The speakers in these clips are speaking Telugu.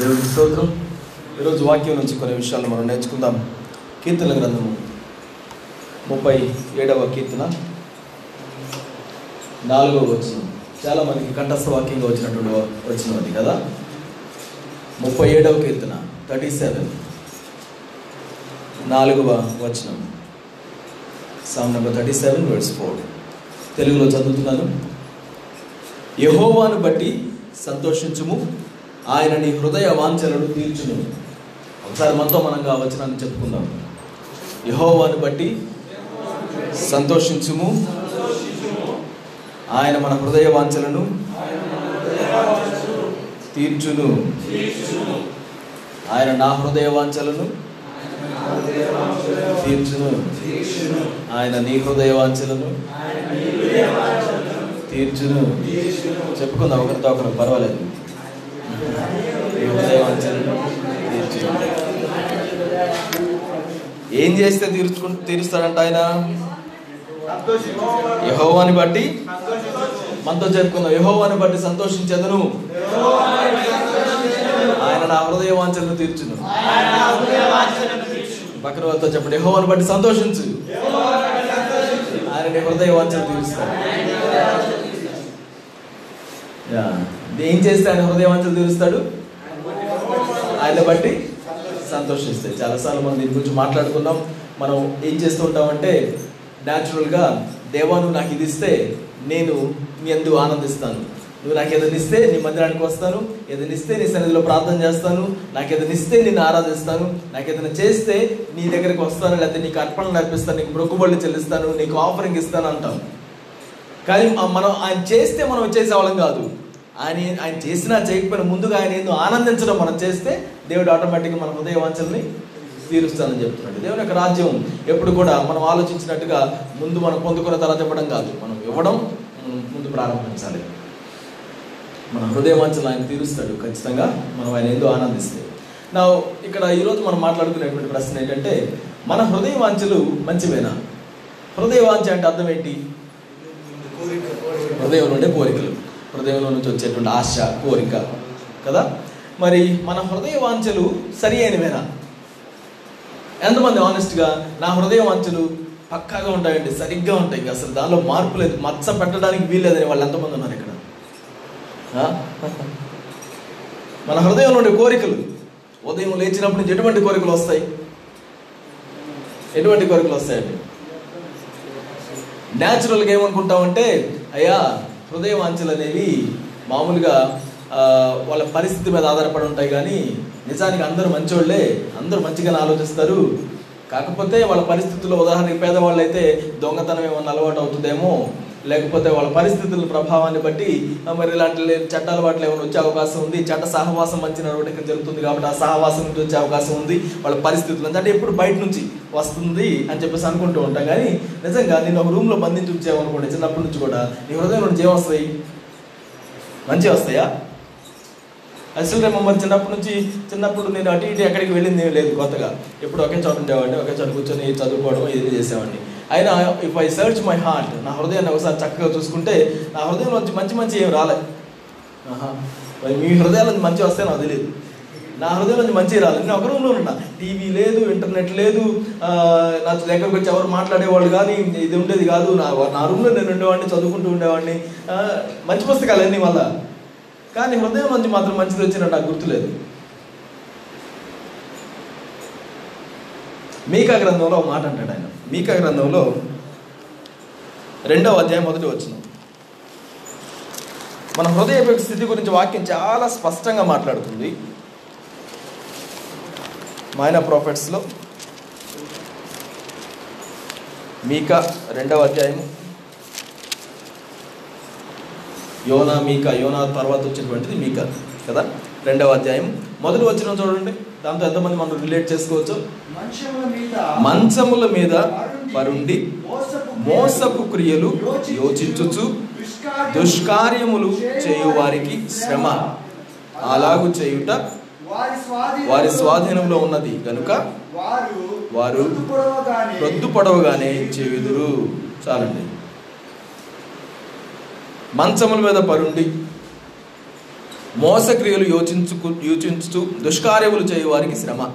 దేవుడికి స్తోత్రం ఈరోజు వాక్యం నుంచి కొన్ని విషయాలు మనం నేర్చుకుందాం. కీర్తన గ్రంథము ముప్పై ఏడవ కీర్తన నాలుగవ వచనం. చాలా మందికి కంఠస్థ వాక్యంగా వచ్చినటువంటి వచనం అది కదా? ముప్పై ఏడవ కీర్తన థర్టీ సెవెన్. నాలుగవ వచనం. Psalm number thirty seven words four తెలుగులో చదువుతున్నాను. యహోవాను బట్టి సంతోషించుము ఆయన నీ హృదయ వాంఛలను తీర్చును. ఒకసారి మనతో మనంగా వచనాన్ని చెప్పుకుందాం. యహోవాను బట్టి సంతోషించుము. ఆయన మన హృదయ వాంఛలను తీర్చును. ఆయన నా హృదయ వాంఛలను తీర్చును. ఆయన నీ హృదయ వాంఛలను తీర్చును. చెప్పుకుందాం ఒకరితో ఒకరు పర్వాలేదు నీ హృదయ వాంఛలను తీర్చును ఏం చేస్తే తీర్చుకు తీరుస్తాడంట ఆయన? యహోవాని బట్టి మనతో చెప్పుకుందాం యహోవాని బట్టి సంతోషించదను? ఆయన నా హృదయ వాంఛలను తీర్చును. పక్కన వాళ్ళతో చెప్పండి. యహోవాని బట్టి సంతోషించు. ఆయన హృదయ వాంఛలు తీరుస్తాడు. యా. ఏం చేస్తే ఆయన హృదయవంతులు వాంఛలు తీరుస్తాడు? ఆయన బట్టి సంతోషిస్తాయి. చాలాసార్లు మనం దీని గురించి మాట్లాడుకున్నాం. మనం ఏం చేస్తూ ఉంటామంటే న్యాచురల్గా దేవా నువ్వు నాకు ఇది ఇస్తే నేను నీ అందు ఆనందిస్తాను. నువ్వు నాకు ఎదనిస్తే ఇస్తే నీ మందిరానికి వస్తాను. ఏదైనా ఇస్తే నీ సన్నిధిలో ప్రార్థన చేస్తాను. నాకు ఎదనిస్తే ఇస్తే నేను ఆరాధిస్తాను. నాకు ఏదైనా చేస్తే నీ దగ్గరికి వస్తాను. లేకపోతే నీకు అర్పణలు నడిపిస్తాను నీకు మొక్కుబళ్ళు చెల్లిస్తాను. నీకు ఆఫరింగ్ ఇస్తాను అంటాం. కానీ మనం ఆయన చేస్తే మనం వచ్చేసేవాళ్ళం కాదు. ఆయన ఆయన చేసినా చేయకపోయినా ముందుగా ఆయన ఏందో ఆనందించడం మనం చేస్తే దేవుడు ఆటోమేటిక్గా మన హృదయ వాంఛల్ని తీరుస్తానని చెప్తున్నాడు. దేవుని యొక్క రాజ్యం ఎప్పుడు కూడా మనం ఆలోచించినట్టుగా ముందు మనం పొందుకున్న తర్వాత ఇవ్వడం కాదు. మనం ఇవ్వడం ముందు ప్రారంభించాలి. మన హృదయ వాంఛలు ఆయన తీరుస్తాడు ఖచ్చితంగా. మనం ఆయన ఏందో ఆనందిస్తే. నా ఇక్కడ ఈరోజు మనం మాట్లాడుకునేటువంటి ప్రశ్న ఏంటంటే మన హృదయ వాంఛలు మంచివేనా? హృదయ వాంఛ అంటే అర్థం ఏంటి? హృదయం నుండే కోరికలు. హృదయంలో నుంచి వచ్చేటువంటి ఆశ కోరిక కదా? మరి మన హృదయ వాంఛలు సరి అయినవేనా ఎంతమంది ఆనెస్ట్గా నా హృదయ వాంఛలు పక్కాగా ఉంటాయండి సరిగ్గా ఉంటాయి ఇంకా అసలు దానిలో మార్పు లేదు మచ్చ పెట్టడానికి వీల్లేదని వాళ్ళు ఎంతమంది ఉన్నారు ఇక్కడ? మన హృదయంలో ఉండే కోరికలు ఉదయం లేచినప్పటి నుంచి ఎటువంటి కోరికలు వస్తాయి? ఎటువంటి కోరికలు వస్తాయండి? న్యాచురల్గా ఏమనుకుంటామంటే అయ్యా హృదయ వాంఛలు అనేవి మామూలుగా వాళ్ళ పరిస్థితి మీద ఆధారపడి ఉంటాయి కానీ నిజానికి అందరూ మంచోళ్ళే అందరూ మంచిగానే ఆలోచిస్తారు. కాకపోతే వాళ్ళ పరిస్థితుల్లో ఉదాహరణకి పేదవాళ్ళు అయితే దొంగతనం ఏమన్నా అలవాటు అవుతుందేమో లేకపోతే వాళ్ళ పరిస్థితుల ప్రభావాన్ని బట్టి మరి ఇలాంటి చట్ట అలవాట్లు ఏమైనా వచ్చే అవకాశం ఉంది? చట్ట సహవాసం మంచి ఇక్కడ జరుగుతుంది కాబట్టి ఆ సహవాసం నుంచి వచ్చే అవకాశం ఉంది. వాళ్ళ పరిస్థితులు అంటే ఎప్పుడు బయట నుంచి వస్తుంది అని చెప్పేసి అనుకుంటూ ఉంటాం. కానీ నిజంగా నేను ఒక రూమ్లో బంధించి ఉంచామనుకోండి చిన్నప్పటి నుంచి కూడా నీ హృదయం నుంచి ఏమొస్తాయి మంచి వస్తాయా? అసలు మరి చిన్నప్పటి నుంచి చిన్నప్పుడు నేను అటు ఇటు ఎక్కడికి వెళ్ళింది లేదు కొత్తగా. ఎప్పుడు ఒకే చోట ఉండేవాడిని ఒకే చోట కూర్చొని చదువుకోవడం ఇది చేసేవాడిని. అయినా if I search my heart నా హృదయాన్ని ఒకసారి చక్కగా చూసుకుంటే నా హృదయం నుంచి మంచి మంచి ఏం రాలే. ఆహా. మరి మీ హృదయాల నుంచి మంచి వస్తే నాకు తెలియదు నా హృదయం నుంచి మంచి రాలేదు నేను ఒక రూమ్లో ఉన్నా. టీవీ లేదు ఇంటర్నెట్ లేదు నా దగ్గరకు వచ్చి ఎవరు మాట్లాడేవాళ్ళు కానీ ఇది ఉండేది కాదు. నా నా రూమ్లో నేను ఉండేవాడిని చదువుకుంటూ ఉండేవాడిని. మంచి పుస్తకాలు అన్నీ మళ్ళా. కానీ హృదయం నుంచి మాత్రం మంచిది వచ్చినట్టు నాకు గుర్తులేదు. మీకా గ్రంథంలో ఒక మాట అంటాడు ఆయన. మీకా గ్రంథంలో రెండవ అధ్యాయం మొదటి వచ్చిన మన హృదయ స్థితి గురించి వాక్యం చాలా స్పష్టంగా మాట్లాడుతుంది. మైన ప్రాఫిట్స్లో మీకా రెండవ అధ్యాయం యోనా మీకా యోనా తర్వాత వచ్చినటువంటిది మీకా కదా? రెండవ అధ్యాయం మొదటి వచ్చిన చూడండి. దాంతో ఎంతమంది మనం రిలేట్ చేసుకోవచ్చు. మంచముల మీద పరుండి మోసపు క్రియలు యోచించుచు దుష్కార్యములు చేయు వారికి శ్రమ. అలాగు చేయుట వారి స్వాధీనంలో ఉన్నది. కనుక వారు వారు రొద్దు పొడవగానే రొద్దు పొడవుగానే చేయుదురు. చాలండి. మంచముల మీద పరుండి మోసక్రియలు యోచించుకు యోచించుతూ దుష్కార్యములు చేయవారికి శ్రమ.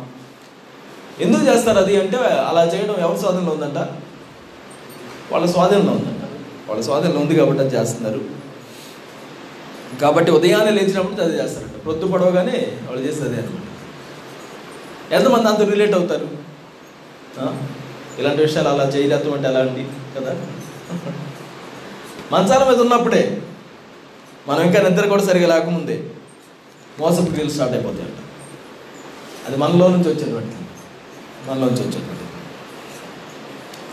ఎందుకు చేస్తారు అది అంటే అలా చేయడం ఎవరి స్వాధీనంలో ఉందంట? వాళ్ళ స్వాధీనంలో ఉందంట. వాళ్ళ స్వాధీనంలో ఉంది కాబట్టి అది చేస్తున్నారు. కాబట్టి ఉదయాన్నే లేచినప్పుడు అది చేస్తారంట. ప్రొద్దు పడవగానే వాళ్ళు చేసేది అనమాట ఎంతమంది అంత రిలేట్ అవుతారు? ఇలాంటి విషయాలు అలా చేయలేదు అంటే అలాంటి కదా? మంచాల మీద ఉన్నప్పుడే మనం ఇంకా నిద్ర కూడా సరిగా లేకముందే మోసపు క్రియలు స్టార్ట్ అయిపోతాయంట అది మనలో నుంచి వచ్చినటువంటి మనలో నుంచి వచ్చినటువంటి.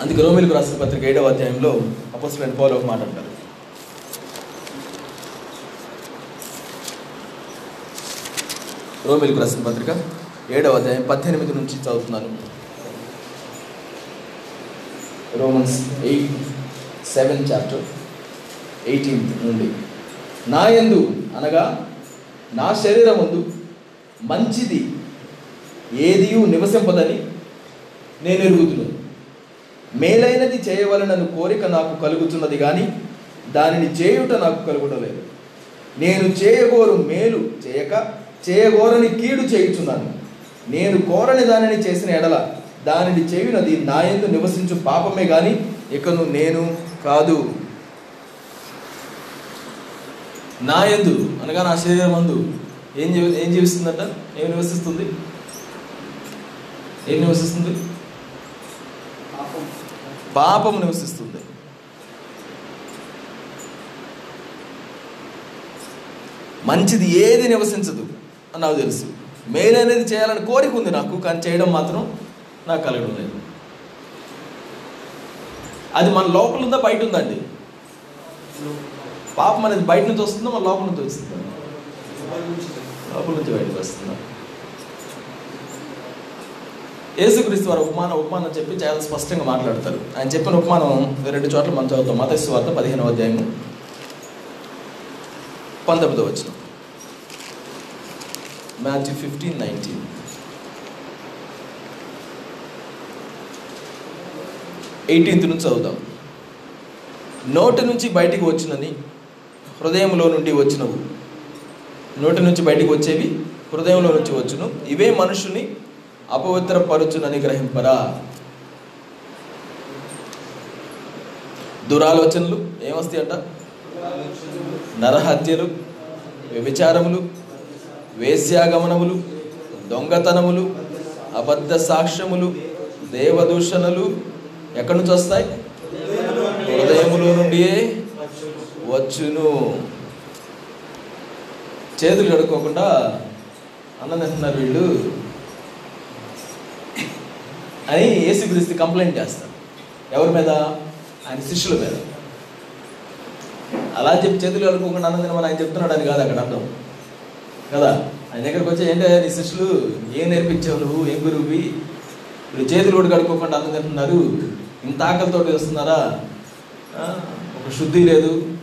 అందుకే రోమిలకు రాసిన పత్రిక ఏడవ అధ్యాయంలో అపోజిట్ పౌలు ఒక మాట అంటారు. రోమిలకు రాసిన పత్రిక ఏడవ అధ్యాయం పద్దెనిమిది నుంచి చదువుతున్నాను. Romans eight seven chapter eighteenth నుండి. నా ఎందు అనగా నా శరీరమందు మంచిది ఏదియు నివసింపదని నేను ఎరుగుతున్నాను మేలైనది చేయవలనను కోరిక నాకు కలుగుతున్నది కానీ దానిని చేయుట నాకు కలుగుటలేదు. నేను చేయగోరు మేలు చేయక చేయగోరని కీడు చేయుచున్నాను. నేను కోరని దానిని చేసిన ఎడల దానిని చేయునది నా యందు నివసించు పాపమే కానీ ఇకను నేను కాదు. నా యందు అనగా నా శరీరం మందు ఏం ఏం జీవిస్తుందట? ఏం నివసిస్తుంది? ఏం నివసిస్తుంది? పాపం. నివసిస్తుంది. మంచిది ఏది నివసించదు అని నాకు తెలుసు. మేలనేది చేయాలని కోరిక ఉంది నాకు కానీ చేయడం మాత్రం నాకు కలగడం లేదు. అది మన లోపల ఉందా? బయట ఉందండి పాపం అనేది బయట నుంచి వస్తుందో మన లోపల నుంచి వస్తుందా? లోపల నుంచి బయటకు వస్తుందా? యేసుక్రీస్తు వారు ఉపమానం ఉపమానం చెప్పి చాలా స్పష్టంగా మాట్లాడతారు. ఆయన చెప్పిన ఉపమానం రెండు చోట్ల మనం చదువుతాం. మతస్సు వార్త పదిహేనవ అధ్యాయము పంతొమ్మిదో వచ్చిన మ్యాథ్యూ ఫిఫ్టీన్ నైన్టీన్. ఎయిటీన్త్ నుంచి చదువుదాం. నోటి నుంచి బయటికి వచ్చినని హృదయంలో నుండి వచ్చినవు నోటి నుంచి బయటికి వచ్చేవి హృదయంలో నుంచి వచ్చును. ఇవే మనుషుని అపవిత్రపరచునని గ్రహింపరా. దురాలోచనలు ఏమొస్తాయి అంట నరహత్యలు వ్యభిచారములు వేశ్యాగమనములు దొంగతనములు అబద్ధ సాక్ష్యములు దేవదూషణలు ఎక్కడి నుంచి వస్తాయి? హృదయములో నుండియే వచ్చును. చేతులు కడుక్కోకుండా అన్నం తింటున్నారు వీళ్ళు. అని యేసుక్రీస్తు కంప్లైంట్ చేస్తారు ఎవరి మీద? ఆయన శిష్యుల మీద. అలా చెప్పి చేతులు కడుక్కోకుండా అన్నం తినమని ఆయన చెప్తున్నాడు అని కాదు అక్కడ అర్థం. కదా? ఆయన దగ్గరకు వచ్చి ఏంటో నీ శిష్యులు? ఏం నేర్పించావు నువ్వు? ఏం గురువువి? ఇప్పుడు చేతులు కూడా కడుక్కోకుండా అన్నం తింటున్నారు. ఇంత ఆకలితో వస్తున్నారా? ఒక శుద్ధి లేదు.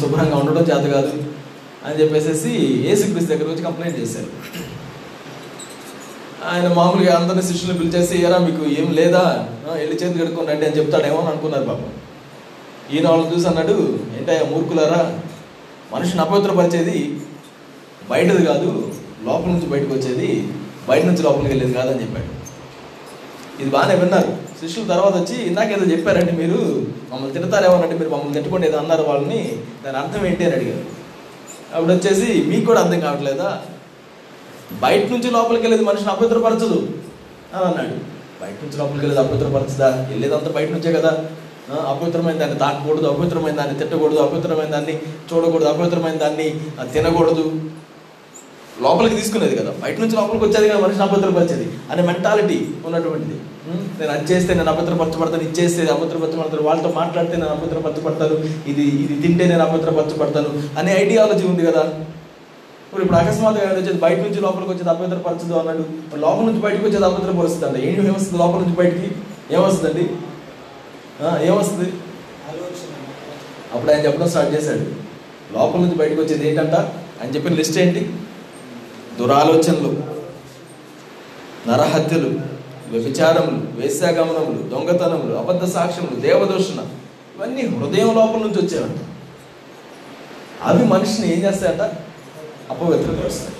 శుభ్రంగా ఉండడం చేత కాదు అని చెప్పేసి ఏసుక్రీస్ దగ్గర వచ్చి కంప్లైంట్ చేశారు. ఆయన మామూలుగా అందరిని శిష్యులు పిలిచేసి ఏరా మీకు ఏం లేదా? వెళ్ళి చేతులు కడుక్కొని రండి అని చెప్తాడేమో అని అనుకున్నారు పాపం. ఈయన వాళ్ళని చూసి అన్నాడు ఏంటయ్యా మూర్ఖులారా? మనిషిని అపవిత్రపరిచేది బయటది కాదు లోపల నుంచి బయటకు వచ్చేది బయట నుంచి లోపలికి వెళ్ళేది కాదని చెప్పాడు. ఇది బాగానే విన్నారు. శిష్యులు తర్వాత వచ్చి ఇందాక ఏదో చెప్పారండి మీరు మమ్మల్ని తిడతారేమోనంటే మీరు మమ్మల్ని తిట్టుకోండి ఏదో అన్నారు వాళ్ళని. దాని అర్థం ఏంటి అని అడిగారు. అప్పుడు వచ్చేసి మీకు కూడా అర్థం కావట్లేదా? బయట నుంచి లోపలికి వెళ్ళేది మనిషిని అపవిత్రపరచదు అని అన్నాడు. బయట నుంచి లోపలికి వెళ్ళేది అపవిత్రపరచదా వెళ్ళేదంతా బయట నుంచే కదా. అపవిత్రమైన దాన్ని దాటకూడదు అపవిత్రమైన దాన్ని తిట్టకూడదు అపవిత్రమైన దాన్ని చూడకూడదు అపవిత్రమైన దాన్ని తినకూడదు. లోపలికి తీసుకునేది కదా. బయట నుంచి లోపలికి వచ్చేది కదా మనిషిని అపవిత్రపరిచేది అనే మెంటాలిటీ ఉన్నటువంటిది. నేను అది చేస్తే నేను అభద్రపరచబడతాను ఇది చేస్తే అపవిత్రపరచబడతాను వాళ్ళతో మాట్లాడితే నేను అభద్రపరచబడతాను ఇది ఇది తింటే నేను అభద్రపరచబడతాను అనే ఐడియాలజీ ఉంది కదా. ఇప్పుడు ఇప్పుడు అకస్మాత్తుగా వచ్చేది బయట నుంచి లోపలికి వచ్చేది అపవిత్రపరచదు అన్నాడు. లోపల నుంచి బయటకు వచ్చేది అపవిత్రపరుస్తుంది అండి ఏం ఏమొస్తుంది లోపల నుంచి బయటికి? ఏమొస్తుందండి? ఏమొస్తుంది? అప్పుడు ఆయన చెప్పడం స్టార్ట్ చేశాడు. లోపల నుంచి బయటకు వచ్చేది ఏంటంట? ఆయన చెప్పిన లిస్ట్ ఏంటి? దురాలోచనలు నరహత్యలు వ్యభిచారములు వేశ్యాగమనములు దొంగతనములు అబద్ధ సాక్ష్యములు దేవదూషణ ఇవన్నీ హృదయం లోపల నుంచి వచ్చేవంట. అవి మనిషిని ఏం చేస్తాయట? అపవిత్రపరుస్తాయి.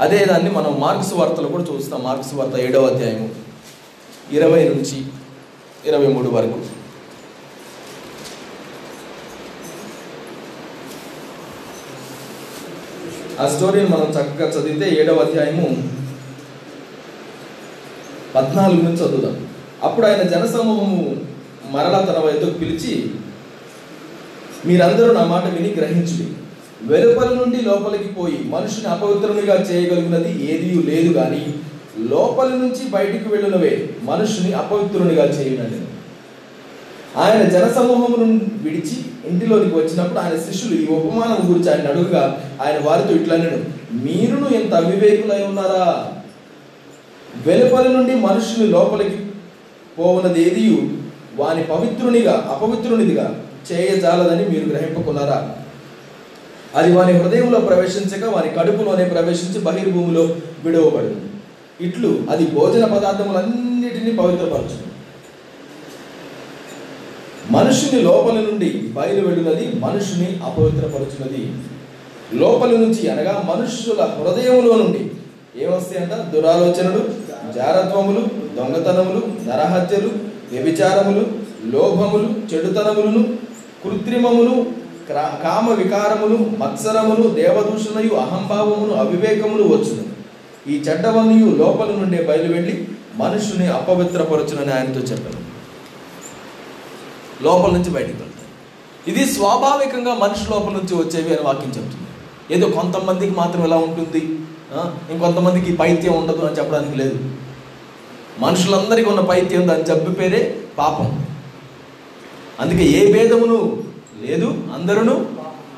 అదే దాన్ని మనం మార్క్స్ వార్తలు కూడా చూస్తాం. మార్క్స్ వార్త ఏడవ అధ్యాయము ఇరవై నుంచి ఇరవై మూడు వరకు. ఆ స్టోరీని మనం చక్కగా చదివితే ఏడవ అధ్యాయము పద్నాలుగు నుంచి చదువుదాం. అప్పుడు ఆయన జనసమూహము మరలా తన వైద్యుకు పిలిచి మీరందరూ నా మాట విని గ్రహించుడి. వెలుపల నుండి లోపలికి పోయి మనుషుని అపవిత్రునిగా చేయగలిగినది ఏదీ లేదు కానీ లోపలి నుంచి బయటికి వెళ్ళినవే మనుషుని అపవిత్రునిగా చేయనని. ఆయన జనసమూహమును విడిచి ఇంటిలోనికి వచ్చినప్పుడు ఆయన శిష్యులు ఈ ఉపమానం గురించి ఆయన అడుగుగా ఆయన వారితో ఇట్లా నేను మీరును ఎంత అవివేకులై ఉన్నారా? వెలుపలి నుండి మనుషుని లోపలికి పోవున్నది ఏది వాని పవిత్రునిగా అపవిత్రునిదిగా చేయజాలదని మీరు గ్రహింపకున్నారా? అది వాని హృదయంలో ప్రవేశించక వాని కడుపులోనే ప్రవేశించి బహిర్భూమిలో విడవబడింది ఇట్లు అది భోజన పదార్థములన్నిటినీ పవిత్రపరచుంది మనుషుని లోపలి నుండి బయలు వెళ్ళినది మనుషుని అపవిత్రపరుచున్నది లోపలి నుంచి అనగా మనుషుల హృదయంలో నుండి ఏమొస్తాయంట దురాలోచనలు జారత్వములు దొంగతనములు నరహత్యలు వ్యభిచారములు లోభములు చెడుతనములను కృత్రిమములు క్రా- కామ వికారములు మత్సరములు దేవదూషణయు అహంభావమును అవివేకములు వచ్చును. ఈ చెడ్డవన్నీ లోపల నుండే బయలువెళ్ళి మనుషుని అపవిత్రపరచునని ఆయనతో చెప్పాను. లోపల నుంచి బయటికి వెళ్తాయి ఇది స్వాభావికంగా మనిషి లోపల నుంచి వచ్చేవి అని వాక్యం చెప్తుంది. ఏదో కొంతమందికి మాత్రం ఎలా ఉంటుంది? ఇంకొంతమందికి పైత్యం ఉండదు అని చెప్పడానికి లేదు. మనుషులందరికీ ఉన్న పైత్యం దాని జబ్బు పేరే పాపం. అందుకే ఏ భేదమును లేదు అందరూ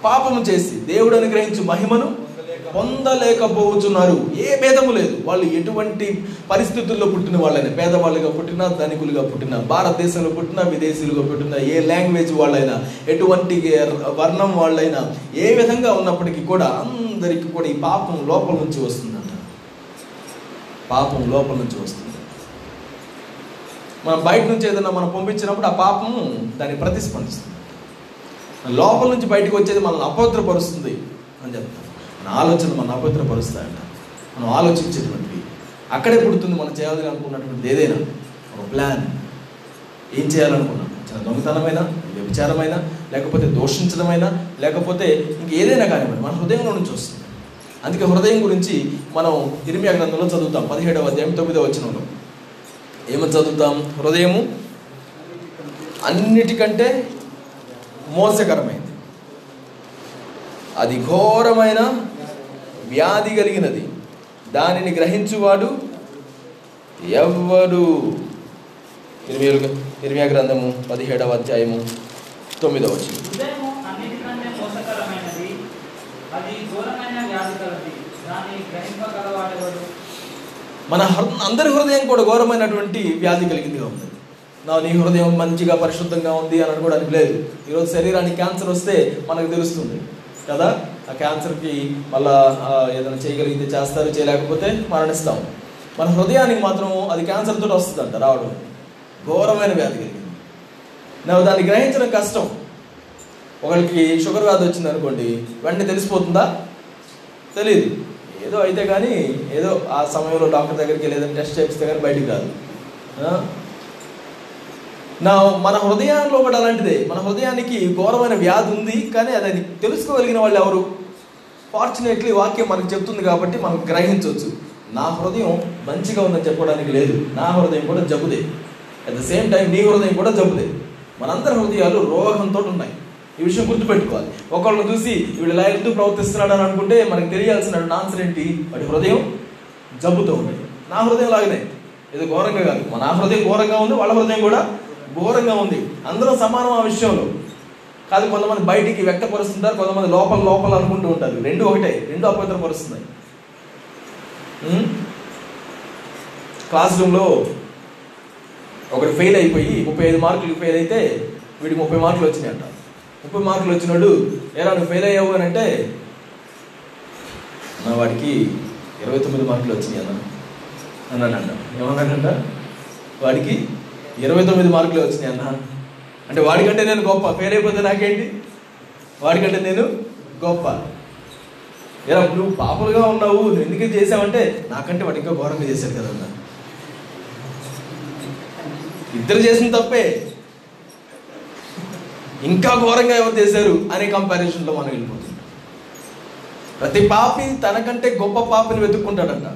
పాపము చేసి దేవుడు అనుగ్రహించు మహిమను పొందలేకపోతున్నారు. ఏ భేదము లేదు. వాళ్ళు ఎటువంటి పరిస్థితుల్లో పుట్టిన వాళ్ళైనా పేదవాళ్ళుగా పుట్టినా ధనికులుగా పుట్టినా భారతదేశంలో పుట్టినా విదేశీయులుగా పుట్టినా ఏ లాంగ్వేజ్ వాళ్ళైనా ఎటువంటి వర్ణం వాళ్ళైనా ఏ విధంగా ఉన్నప్పటికీ కూడా అందరికీ కూడా ఈ పాపం లోపల నుంచి వస్తుందంట. పాపం లోపల నుంచి వస్తుంది. మనం బయట నుంచి ఏదైనా మనం పంపించినప్పుడు ఆ పాపము దాన్ని ప్రతిస్పందిస్తుంది. లోపల నుంచి బయటకు వచ్చేది మనల్ని అపవిత్రపరుస్తుంది అని చెప్తాను మన ఆలోచన మన అపవిత్రపరుస్తాయంట మనం ఆలోచించేటువంటివి. అక్కడే పుడుతుంది మనం చేయాలని అనుకున్నటువంటిది ఏదైనా. ఒక ప్లాన్ ఏం చేయాలనుకున్నాం. చిన్న దొంగతనమైనా వ్యభిచారమైనా లేకపోతే దోషించడమైనా లేకపోతే ఇంక ఏదైనా కానివ్వండి. మన హృదయంలో నుంచి వస్తుంది. అందుకే హృదయం గురించి మనం ఇరిమియా గ్రంథంలో చదువుతాం. పదిహేడవ అధ్యాయం తొమ్మిదవ వచనంలో. ఏమని చదువుతాం? హృదయము అన్నిటికంటే మోసకరమైంది. అది ఘోరమైన వ్యాధి కలిగినది. దానిని గ్రహించువాడు ఎవ్వడు. ఇరవై ఇరవై గ్రంథము పదిహేడవ అధ్యాయము తొమ్మిదవ మన హృ- అందరి హృదయం కూడా ఘోరమైనటువంటి వ్యాధి కలిగిందిగా ఉంది నా నీ హృదయం మంచిగా పరిశుద్ధంగా ఉంది అని అనుకోవడానికి లేదు. ఈరోజు శరీరానికి క్యాన్సర్ వస్తే మనకు తెలుస్తుంది కదా? క్యాన్సర్కి మళ్ళా ఏదైనా చేయగలిగితే చేస్తారు చేయలేకపోతే మరణిస్తాం. మన హృదయానికి మాత్రం అది క్యాన్సర్ తోటి వస్తుందంట రావడం. ఘోరమైన వ్యాధి కలిగింది. నాకు దాన్ని గ్రహించడం కష్టం. ఒకరికి షుగర్ వ్యాధి వచ్చింది అనుకోండి వెంటనే తెలిసిపోతుందా? తెలియదు ఏదో అయితే కానీ ఏదో ఆ సమయంలో డాక్టర్ దగ్గరికి లేదని టెస్ట్ చేపిస్తే కానీ బయటికి రాదు. నా మన హృదయంలో కూడా అలాంటిదే. మన హృదయానికి ఘోరమైన వ్యాధి ఉంది కానీ అది తెలుసుకోగలిగిన వాళ్ళు ఎవరు? ఫార్చునేట్లీ వాక్యం మనకు చెప్తుంది కాబట్టి మనం గ్రహించవచ్చు. నా హృదయం మంచిగా ఉందని చెప్పడానికి లేదు. నా హృదయం కూడా జబ్బుదే. అట్ ద సేమ్ టైం నీ హృదయం కూడా జబ్బుదే. మనందరి హృదయాలు రోగంతో ఉన్నాయి. ఈ విషయం గుర్తుపెట్టుకోవాలి. ఒకళ్ళని చూసి వీడు ఇలా ఎందుకు ప్రవర్తిస్తున్నాడు అని అనుకుంటే మనకు తెలియాల్సిన ఆన్సర్ ఏంటి? వాడి హృదయం జబ్బుతో ఉంది. నా హృదయం లాగానే. ఇది ఘోరంగా కాదు. మన నా హృదయం ఘోరంగా ఉంది వాళ్ళ హృదయం కూడా ఘోరంగా ఉంది. అందరం సమానం ఆ విషయంలో. కాదు కొంతమంది బయటికి వ్యక్తపరుస్తుంటారు కొంతమంది లోపల లోపల అనుకుంటూ ఉంటారు. రెండు ఒకటే రెండు అపవిత్రపరుస్తున్నాయి. క్లాస్ రూమ్లో ఒకడు ఫెయిల్ అయిపోయి ముప్పై ఐదు మార్కులు ఫెయిల్ అయితే వీడికి ముప్పై మార్కులు వచ్చినాయి అంట ముప్పై మార్కులు వచ్చినాడు ఎలా నువ్వు ఫెయిల్ అయ్యావు అని అంటే నా వాడికి ఇరవై తొమ్మిది మార్కులు వచ్చినాయి అన్న. అన్నాడంట. ఏమన్నాడంట? వాడికి ఇరవై తొమ్మిది మార్కులు వచ్చినాయి అన్న. అంటే వాడికంటే నేను గొప్ప. ఫెయిల్ అయిపోతే నాకేంటి? వాడికంటే నేను గొప్ప. ఇలా నువ్వు పాపలుగా ఉన్నావు నువ్వు ఎందుకు చేసావంటే నాకంటే వాడు ఇంకా ఘోరంగా చేశాడు కదన్నా ఇద్దరు చేసిన తప్పే. ఇంకా ఘోరంగా ఎవరు చేశారు అనే కంపారిజన్లో మనం వెళ్ళిపోతుంటాం ప్రతి పాపి తనకంటే గొప్ప పాపిని వెతుక్కుంటాడంట.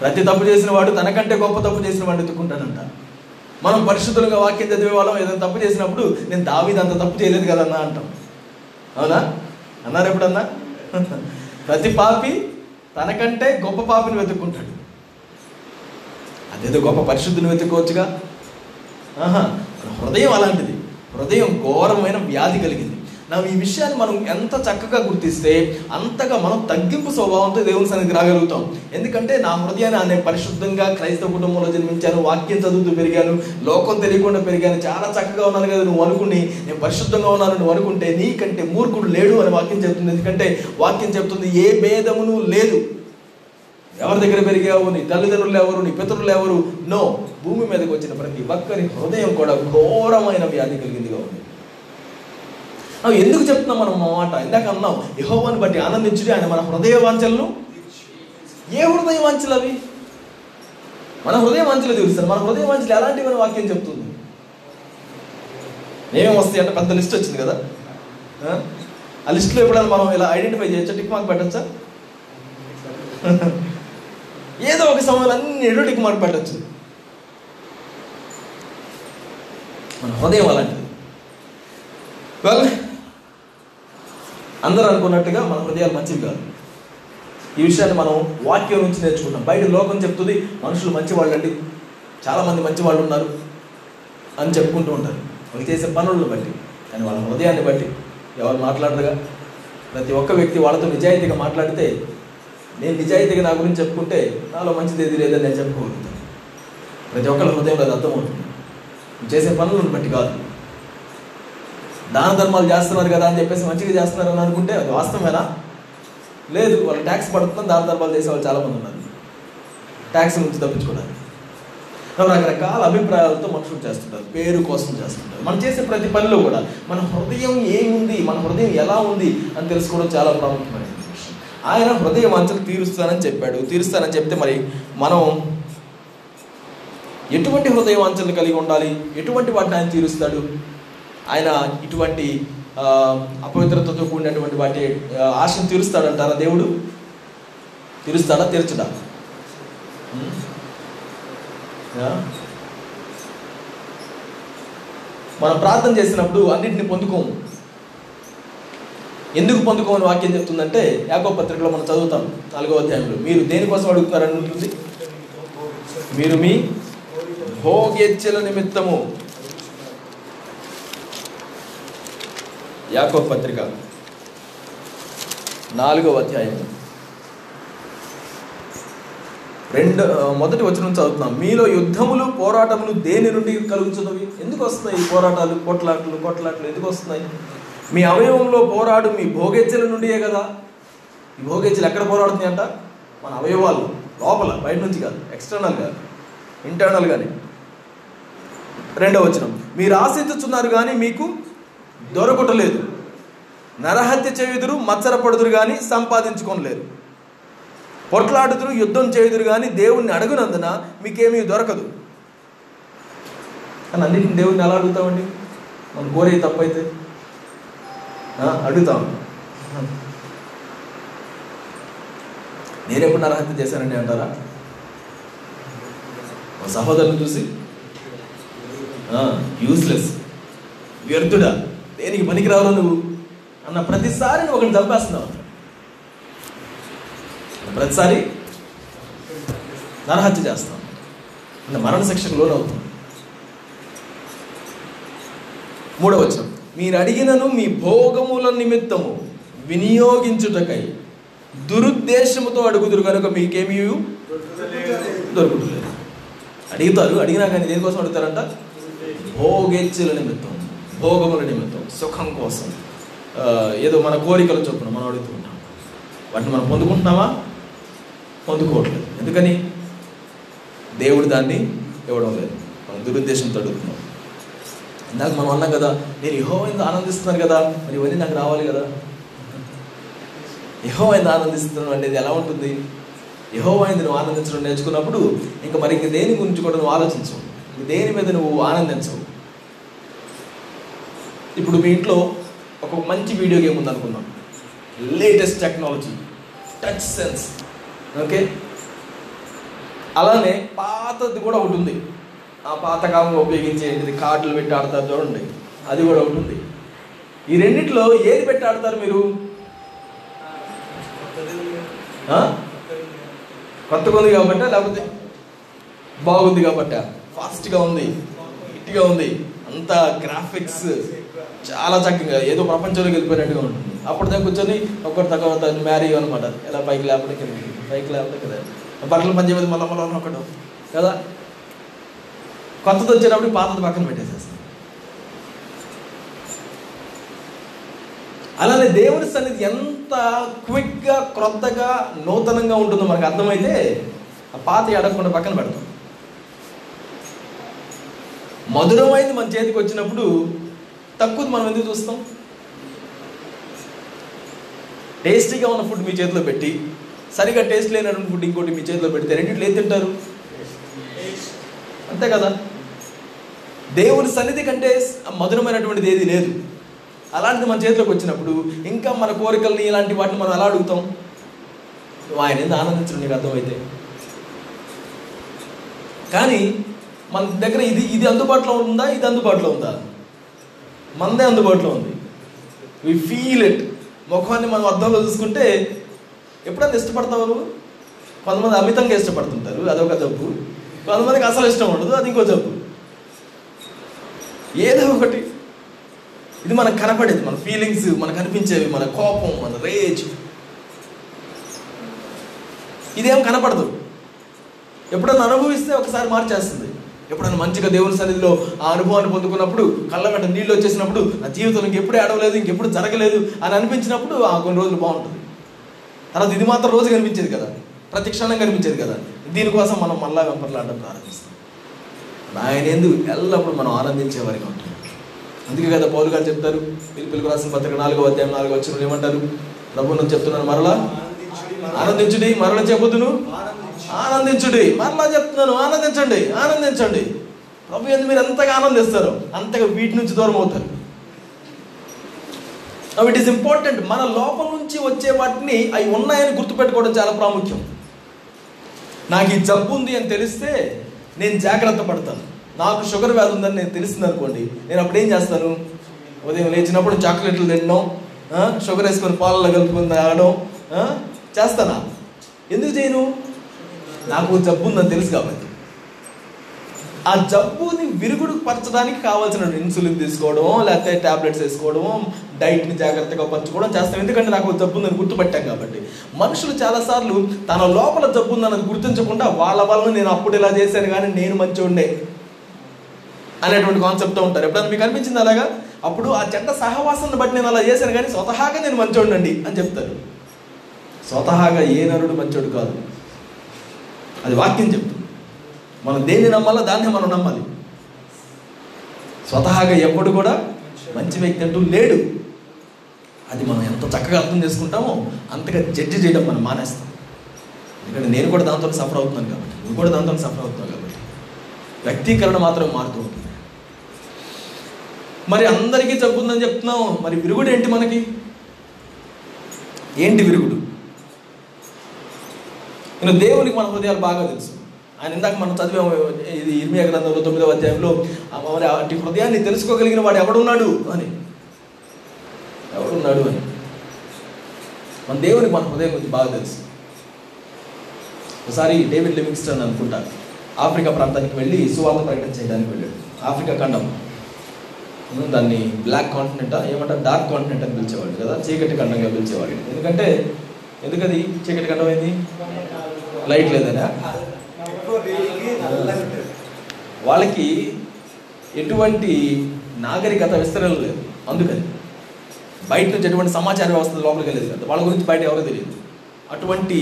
ప్రతి తప్పు చేసిన వాడు తనకంటే గొప్ప తప్పు చేసిన వాడు వెతుక్కుంటాడంట. మనం పరిశుద్ధులుగా వాక్యం చదివే వాళ్ళం ఏదైనా తప్పు చేసినప్పుడు నేను దావీది అంత తప్పు చేయలేదు కదన్నా అంటాం. అవునా? అన్నారు ఎప్పుడన్నా? ప్రతి పాపి తనకంటే గొప్ప పాపిని వెతుక్కుంటాడు. అదేదో గొప్ప పరిశుద్ధిని వెతుక్కోవచ్చుగా? ఆహా హృదయం అలాంటిది. హృదయం ఘోరమైన వ్యాధి కలిగింది. నా ఈ విషయాన్ని మనం ఎంత చక్కగా గుర్తిస్తే అంతగా మనం తగ్గింపు స్వభావంతో దేవుని సన్నిధికి రాగలుగుతాం. ఎందుకంటే నా హృదయాన్ని నేను పరిశుద్ధంగా క్రైస్తవ కుటుంబంలో జన్మించాను వాక్యం చదువుతూ పెరిగాను లోకం తెలియకుండా పెరిగాను చాలా చక్కగా ఉన్నాను కదా నువ్వు అనుకుని నేను పరిశుద్ధంగా ఉన్నాను నువ్వు అనుకుంటే నీకంటే మూర్ఖుడు లేడు అని వాక్యం చెప్తుంది. ఎందుకంటే వాక్యం చెప్తుంది ఏ భేదమును లేదు. ఎవరి దగ్గర పెరిగావు నీ తల్లిదండ్రులు ఎవరు నీ పితరులు ఎవరు? నో. భూమి మీదకి వచ్చిన ప్రతి ఒక్కరి హృదయం కూడా ఘోరమైన వ్యాధి కలిగిందిగా ఉంది. ఎందుకు చెప్తున్నాం మనం మా మాట? ఇందాక అన్నాం యహోవాని బట్టి ఆనందించుడి ఆయన మన హృదయ వాంఛలను. ఏ హృదయ వాంఛలు అవి? మన హృదయ వాంఛలు తీరుస్తారు మన హృదయ వాంఛలు ఎలాంటివి అని వాక్యం చెప్తుంది? ఏమేమి వస్తాయి అంటే పెద్ద లిస్ట్ వచ్చింది కదా? ఆ? ఆ లిస్ట్లో ఎప్పుడైనా మనం ఇలా ఐడెంటిఫై చేయొచ్చా? టిక్ మార్క్ పెట్టచ్చా? ఏదో ఒక సమయంలో అన్ని ఎడో టిక్ మార్క్ పెట్టచ్చు. మన హృదయం అలాంటిది. వెల్ అందరూ అనుకున్నట్టుగా మన హృదయాలు మంచివి కాదు. ఈ విషయాన్ని మనం వాక్యం నుంచి నేర్చుకుంటాం. బయట లోకం చెప్తుంది మనుషులు మంచి వాళ్ళండి చాలామంది మంచి వాళ్ళు ఉన్నారు అని చెప్పుకుంటూ ఉంటారు. వాళ్ళు చేసే పనులను బట్టి కానీ వాళ్ళ హృదయాన్ని బట్టి ఎవరు మాట్లాడరుగా? ప్రతి ఒక్క వ్యక్తి వాళ్ళతో నిజాయితీగా మాట్లాడితే నేను నిజాయితీగా నా గురించి చెప్పుకుంటే నాలో మంచిది ఏది లేదని నేను చెప్పుకోగలుగుతాను. ప్రతి ఒక్కరి హృదయంలో అది అర్థమవుతుంది. చేసే పనులను బట్టి కాదు. దాన ధర్మాలు చేస్తున్నారు కదా అని చెప్పేసి మంచిగా చేస్తున్నారు అని అనుకుంటే అది వాస్తవమేనా లేదు వాళ్ళు ట్యాక్స్ పడుతుందని దాన ధర్మాలు చేసే వాళ్ళు చాలామంది ఉన్నారు. ట్యాక్స్ నుంచి తప్పించుకోవడానికి. రకరకాల అభిప్రాయాలతో మనుషులు చేస్తుంటారు పేరు కోసం చేస్తుంటారు. మనం చేసే ప్రతి పనిలో కూడా మన హృదయం ఏముంది మన హృదయం ఎలా ఉంది అని తెలుసుకోవడం చాలా ప్రాముఖ్యమైనది ఆయన హృదయ వాంఛలు తీరుస్తానని చెప్పాడు. తీరుస్తానని చెప్తే మరి మనం ఎటువంటి హృదయ వాంఛలు కలిగి ఉండాలి? ఎటువంటి వాటిని ఆయన తీరుస్తాడు? ఆయన ఇటువంటి అపవిత్రతతో కూడినటువంటి వాటి ఆశను తీరుస్తాడంటారా దేవుడు? తీరుస్తాడా తీర్చడా? మనం ప్రార్థన చేసినప్పుడు అన్నింటిని పొందుకోము. ఎందుకు పొందుకోమని వాక్యం చెప్తుందంటే యాకో పత్రికలో మనం చదువుతాం నాలుగో అధ్యాయంలో. మీరు దేనికోసం అడుగుతున్నారని ఉంటుంది? మీరు మీ భోగెచ్చల నిమిత్తము. యాకో పత్రిక నాలుగవ అధ్యాయం. రెండు మొదటి వచనం చదువుతున్నాం. మీలో యుద్ధములు పోరాటములు దేని నుండి కలుగుతున్నవి ఎందుకు వస్తున్నాయి ఈ పోరాటాలు? కొట్లాట్లు కొట్లాట్లు ఎందుకు వస్తున్నాయి? మీ అవయవంలో పోరాడు మీ భోగెచ్చల నుండియే కదా. ఈ భోగెచ్చలు ఎక్కడ పోరాడుతున్నాయి అంట? మన అవయవాలు లోపల బయట నుంచి కాదు ఎక్స్టర్నల్ కాదు ఇంటర్నల్ కానీ రెండవ వచనం. మీరు ఆశించుచున్నారు కానీ మీకు దొరకటలేదు నరహత్య చేయుదురు మచ్చరపడుదురు కానీ సంపాదించుకోలేరు పొట్లాడుదురు యుద్ధం చేయుదురు కానీ దేవుణ్ణి అడుగునందున మీకేమీ దొరకదు. కానీ అన్నింటిని దేవుణ్ణి ఎలా అడుగుతామండి? మనం కోరే తప్పైతే. అడుగుతాం. నేను ఎప్పుడు నరహత్య చేశానండి అంటారా? సహోదరుని చూసి? యూస్లెస్ వ్యర్థుడా? దేనికి పనికి రావు నువ్వు? అన్న ప్రతిసారి నువ్వు ఒకరిని చంపేస్తున్నావు. ప్రతిసారి నరహత్య చేస్తాం అంటే మరణ శిక్షకు లోనవుతుంది మూడవ వచనం. మీరు అడిగినను మీ భోగముల నిమిత్తము వినియోగించుటకై దురుద్దేశముతో అడుగుదురు కనుక మీకేమీ దొరుకుతుంది అడుగుతారు. అడిగినా కానీ దేనికోసం అడుగుతారంట? భోగేచ్చుల నిమిత్తం. భోగముల నిమిత్తం సుఖం కోసం. ఏదో మన కోరికలు చొప్పున మనం అడుగుతూ ఉంటాం. వాటిని మనం పొందుకుంటున్నామా? పొందుకోవట్లేదు. ఎందుకని? దేవుడు దాన్ని ఇవ్వడం లేదు. మనం దురుద్దేశంతో అడుగుతున్నాం. ఇందాక మనం అన్నాం కదా నేను యహో ఎందుకు ఆనందిస్తున్నాను కదా మరి ఇవన్నీ నాకు రావాలి కదా? యహో ఎందుకు ఆనందిస్తున్నాను అనేది ఎలా ఉంటుంది? యహో అయింది నువ్వు ఆనందించడం నేర్చుకున్నప్పుడు ఇంకా మరి ఇంక దేని గురించి కూడా నువ్వు ఆలోచించు ఇంక దేని మీద నువ్వు ఆనందించవు? ఇప్పుడు మీ ఇంట్లో ఒక మంచి వీడియో గేమ్ ఉంది అనుకుందాం latest technology touch sense okay అలానే పాతది కూడా ఒకటి ఉంది. ఆ పాతకాలంలో ఉపయోగించేది కార్డులు పెట్టి ఆడతారు చూడండి. అది కూడా ఒకటి ఉంది. ఈ రెండిట్లో ఏది పెట్టి ఆడతారు మీరు? కొత్తగా ఉంది కాబట్టి లేకపోతే బాగుంది కాబట్టి? ఫాస్ట్గా ఉంది. హిట్గా ఉంది. అంత గ్రాఫిక్స్ చాలా చక్కగా ఏదో ప్రపంచంలోకి వెళ్ళిపోయినట్టుగా ఉంటుంది. అప్పుడు దాకా కూర్చొని ఒకటి తర్వాత మ్యారీ అనమాట ఎలా పైకి లేకపోతే కిందకి పైకి లేకపోతే కదా బట్టలు పని చేయదు మళ్ళీ మళ్ళీ ఒకటి. కదా? కొత్తది వచ్చేటప్పుడు పాతది పక్కన పెట్టేసేస్తాం. అలానే దేవుని సన్నిధి ఎంత క్విక్గా క్రొత్తగా నూతనంగా ఉంటుందో మనకు అర్థమైతే ఆ పాత అడగకుండా పక్కన పెడతాం. మధురమైంది మన చేతికి వచ్చినప్పుడు తక్కువది మనం ఎందుకు చూస్తాం? టేస్టీగా ఉన్న ఫుడ్ మీ చేతిలో పెట్టి సరిగా టేస్ట్ లేనటువంటి ఫుడ్ ఇంకోటి మీ చేతిలో పెడితే రెండింటిలో ఏం తింటారు? అంతే కదా? దేవుని సన్నిధి కంటే మధురమైనటువంటిది ఏది లేదు. అలాంటిది మన చేతిలోకి వచ్చినప్పుడు ఇంకా మన కోరికల్ని ఇలాంటి వాటిని మనం ఎలా అడుగుతాం? నువ్వు ఆయన ఎంత ఆనందించడం నీకు అర్థమైతే? కానీ మన దగ్గర ఇది ఇది అందుబాటులో ఉందా? ఇది అందుబాటులో ఉందా? మనదే అందుబాటులో ఉంది. వి ఫీల్ ఇట్ ముఖాన్ని మనం అర్థంలో చూసుకుంటే ఎప్పుడన్నా ఇష్టపడతావు నువ్వు? కొంతమంది అమితంగా ఇష్టపడుతుంటారు అదొక జబ్బు. కొంతమందికి అసలు ఇష్టం ఉండదు అది ఇంకో జబ్బు. ఏదో ఒకటి. ఇది మనకు కనపడేది మన ఫీలింగ్స్ మనకు అనిపించేవి మన కోపం మన రేజ్ ఇదేం కనపడదు. ఎప్పుడన్నా అనుభవిస్తే ఒకసారి మార్చేస్తుంది. ఎప్పుడైనా మంచిగా దేవుని సన్నిధిలో ఆ అనుభవాన్ని పొందుకున్నప్పుడు కళ్ళ వెంట నీళ్ళు వచ్చేసినప్పుడు నా జీవితం ఇంకెప్పుడు ఏడవలేదు ఇంకెప్పుడు జరగలేదు అని అనిపించినప్పుడు ఆ కొన్ని రోజులు బాగుంటుంది. తర్వాత ఇది మాత్రం రోజు కనిపించేది కదా. ప్రతి క్షణం కనిపించేది కదా. దీనికోసం మనం మళ్ళా వెంపర్లాడడం ప్రారంభిస్తాం. ఆయన ఎందుకు ఎల్లప్పుడు మనం ఆనందించే వారికి ఉంటాం. అందుకే కదా పౌరు గారు చెప్తారు పిలుపులకు రాసిన పత్రిక నాలుగో అధ్యాయం నాలుగో వచ్చిన ఏమంటారు? ప్రభు చెప్తున్నాను మరలా ఆనందించుడి మరలా చెబుతును ఆనందించుడి. మరలా చెప్తున్నాను ఆనందించండి ఆనందించండి. ప్రభు ఎందుకు మీరు ఎంతగా ఆనందిస్తారు? అంతగా వీటి నుంచి దూరం అవుతారు. ఇట్ ఈస్ ఇంపార్టెంట్ మన లోపల నుంచి వచ్చే వాటిని అవి ఉన్నాయని గుర్తుపెట్టుకోవడం చాలా ప్రాముఖ్యం. నాకు ఈ జబ్బు ఉంది అని తెలిస్తే నేను జాగ్రత్త పడతాను. నాకు షుగర్ వ్యాధి ఉందని నేను తెలిసింది అనుకోండి. నేను అప్పుడు ఏం చేస్తాను? ఉదయం లేచినప్పుడు చాక్లెట్లు తినడం షుగర్ వేసుకొని పాలలో కలుపుకొని తాగడం చేస్తానా? ఎందుకు చేయను? నాకు జబ్బు ఉందని తెలుసు కాబట్టి. ఆ జబ్బుని విరుగుడు పరచడానికి కావాల్సిన ఇన్సులిన్ తీసుకోవడం లేకపోతే టాబ్లెట్స్ వేసుకోవడం డైట్ని జాగ్రత్తగా పంచుకోవడం చేస్తాం. ఎందుకంటే నాకు జబ్బు ఉందని గుర్తుపట్టాం కాబట్టి. మనుషులు చాలాసార్లు తన లోపల జబ్బు ఉందన్నది గుర్తించకుండా వాళ్ళ వలన నేను అప్పుడు ఇలా చేశాను కానీ నేను మంచి ఉండే అనేటువంటి కాన్సెప్ట్తో ఉంటారు. ఎప్పుడైనా మీకు అనిపించింది అలాగా? అప్పుడు ఆ చెడ్డ సహవాసాన్ని బట్టి నేను అలా చేశాను కానీ స్వతహాగా నేను మంచోడండి అని చెప్తారు. స్వతహాగా ఏ నరుడు మంచోడు కాదు. అది వాక్యం చెప్తుంది. మనం దేన్ని నమ్మాలో దాన్ని మనం నమ్మాలి. స్వతహాగా ఎప్పుడు కూడా మంచి వ్యక్తి అంటూ లేడు. అది మనం ఎంత చక్కగా అర్థం చేసుకుంటామో అంతగా జడ్జి చేయడం మనం మానేస్తాం. ఎందుకంటే నేను కూడా దాంతో సఫర్ అవుతున్నాను కాబట్టి నువ్వు కూడా దాంతో సఫర్ అవుతున్నావు కాబట్టి. వ్యక్తీకరణ మాత్రం మారుతూ ఉంటుంది. మరి అందరికీ జబ్బుందని చెప్తున్నాం. మరి విరుగుడు ఏంటి మనకి? ఏంటి విరుగుడు? ఇంకా దేవునికి మన హృదయాలు బాగా తెలుసు. ఆయన ఇందాక మనం చదివాము ఇది ఇర్మియా గ్రంథంలో తొమ్మిదవ అధ్యాయంలో మరి అటు హృదయాన్ని తెలుసుకోగలిగిన వాడు ఎవడున్నాడు? అని. ఎవడున్నాడు అని. మన దేవునికి మన హృదయం గురించి బాగా తెలుసు. ఒకసారి డేవిడ్ లివింగ్స్టన్ అనుకుంటా ఆఫ్రికా ప్రాంతానికి వెళ్ళి సువార్త ప్రకటన చేయడానికి వెళ్ళాడు. ఆఫ్రికా ఖండం. దాన్ని బ్లాక్ కాంటినెంట్ ఏమంటారు? డార్క్ కాంటినెంట్ అని పిలిచేవాడు కదా చీకటి ఖండంగా పిలిచేవాడు ఎందుకంటే ఎందుకది? చీకటి ఖండం ఏంది? లైట్ లేదనా? వాళ్ళకి ఎటువంటి నాగరికత విస్తరణ లేదు. అందుకని బయట నుంచి ఎటువంటి సమాచార వ్యవస్థ లోపలికి వెళ్ళేది కదా. వాళ్ళ గురించి బయట ఎవరో తెలియదు. అటువంటి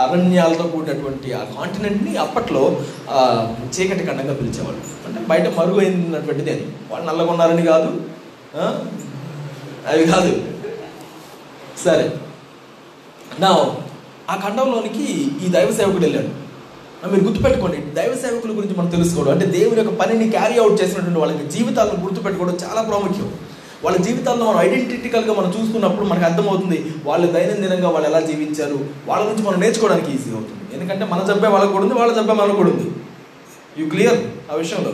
అరణ్యాలతో కూడినటువంటి ఆ కాంటినెంట్ని అప్పట్లో చీకటి ఖండంగా పిలిచేవాళ్ళు. అంటే బయట మరుగు అయినటువంటిది అని వాళ్ళు నల్లగొన్నారని కాదు. అవి కాదు. సరే. నా ఆ ఖండంలోనికి ఈ దైవ సేవకుడు వెళ్ళాడు. మీరు గుర్తుపెట్టుకోండి దైవ సేవకుల గురించి మనం తెలుసుకోవడం అంటే దేవుని యొక్క పనిని క్యారీ అవుట్ చేసినటువంటి వాళ్ళకి జీవితాలను గుర్తుపెట్టుకోవడం చాలా ప్రాముఖ్యం. వాళ్ళ జీవితాల్లో మనం ఐడెంటిటికల్గా మనం చూసుకున్నప్పుడు మనకు అర్థమవుతుంది వాళ్ళు దైనందినంగా వాళ్ళు ఎలా జీవించారు వాళ్ళ నుంచి మనం నేర్చుకోవడానికి ఈజీ అవుతుంది. ఎందుకంటే మన జబ్బే వాళ్ళకు కూడా ఉంది వాళ్ళ జబ్బే మనకు కూడా ఉంది. యూ క్లియర్ ఆ విషయంలో?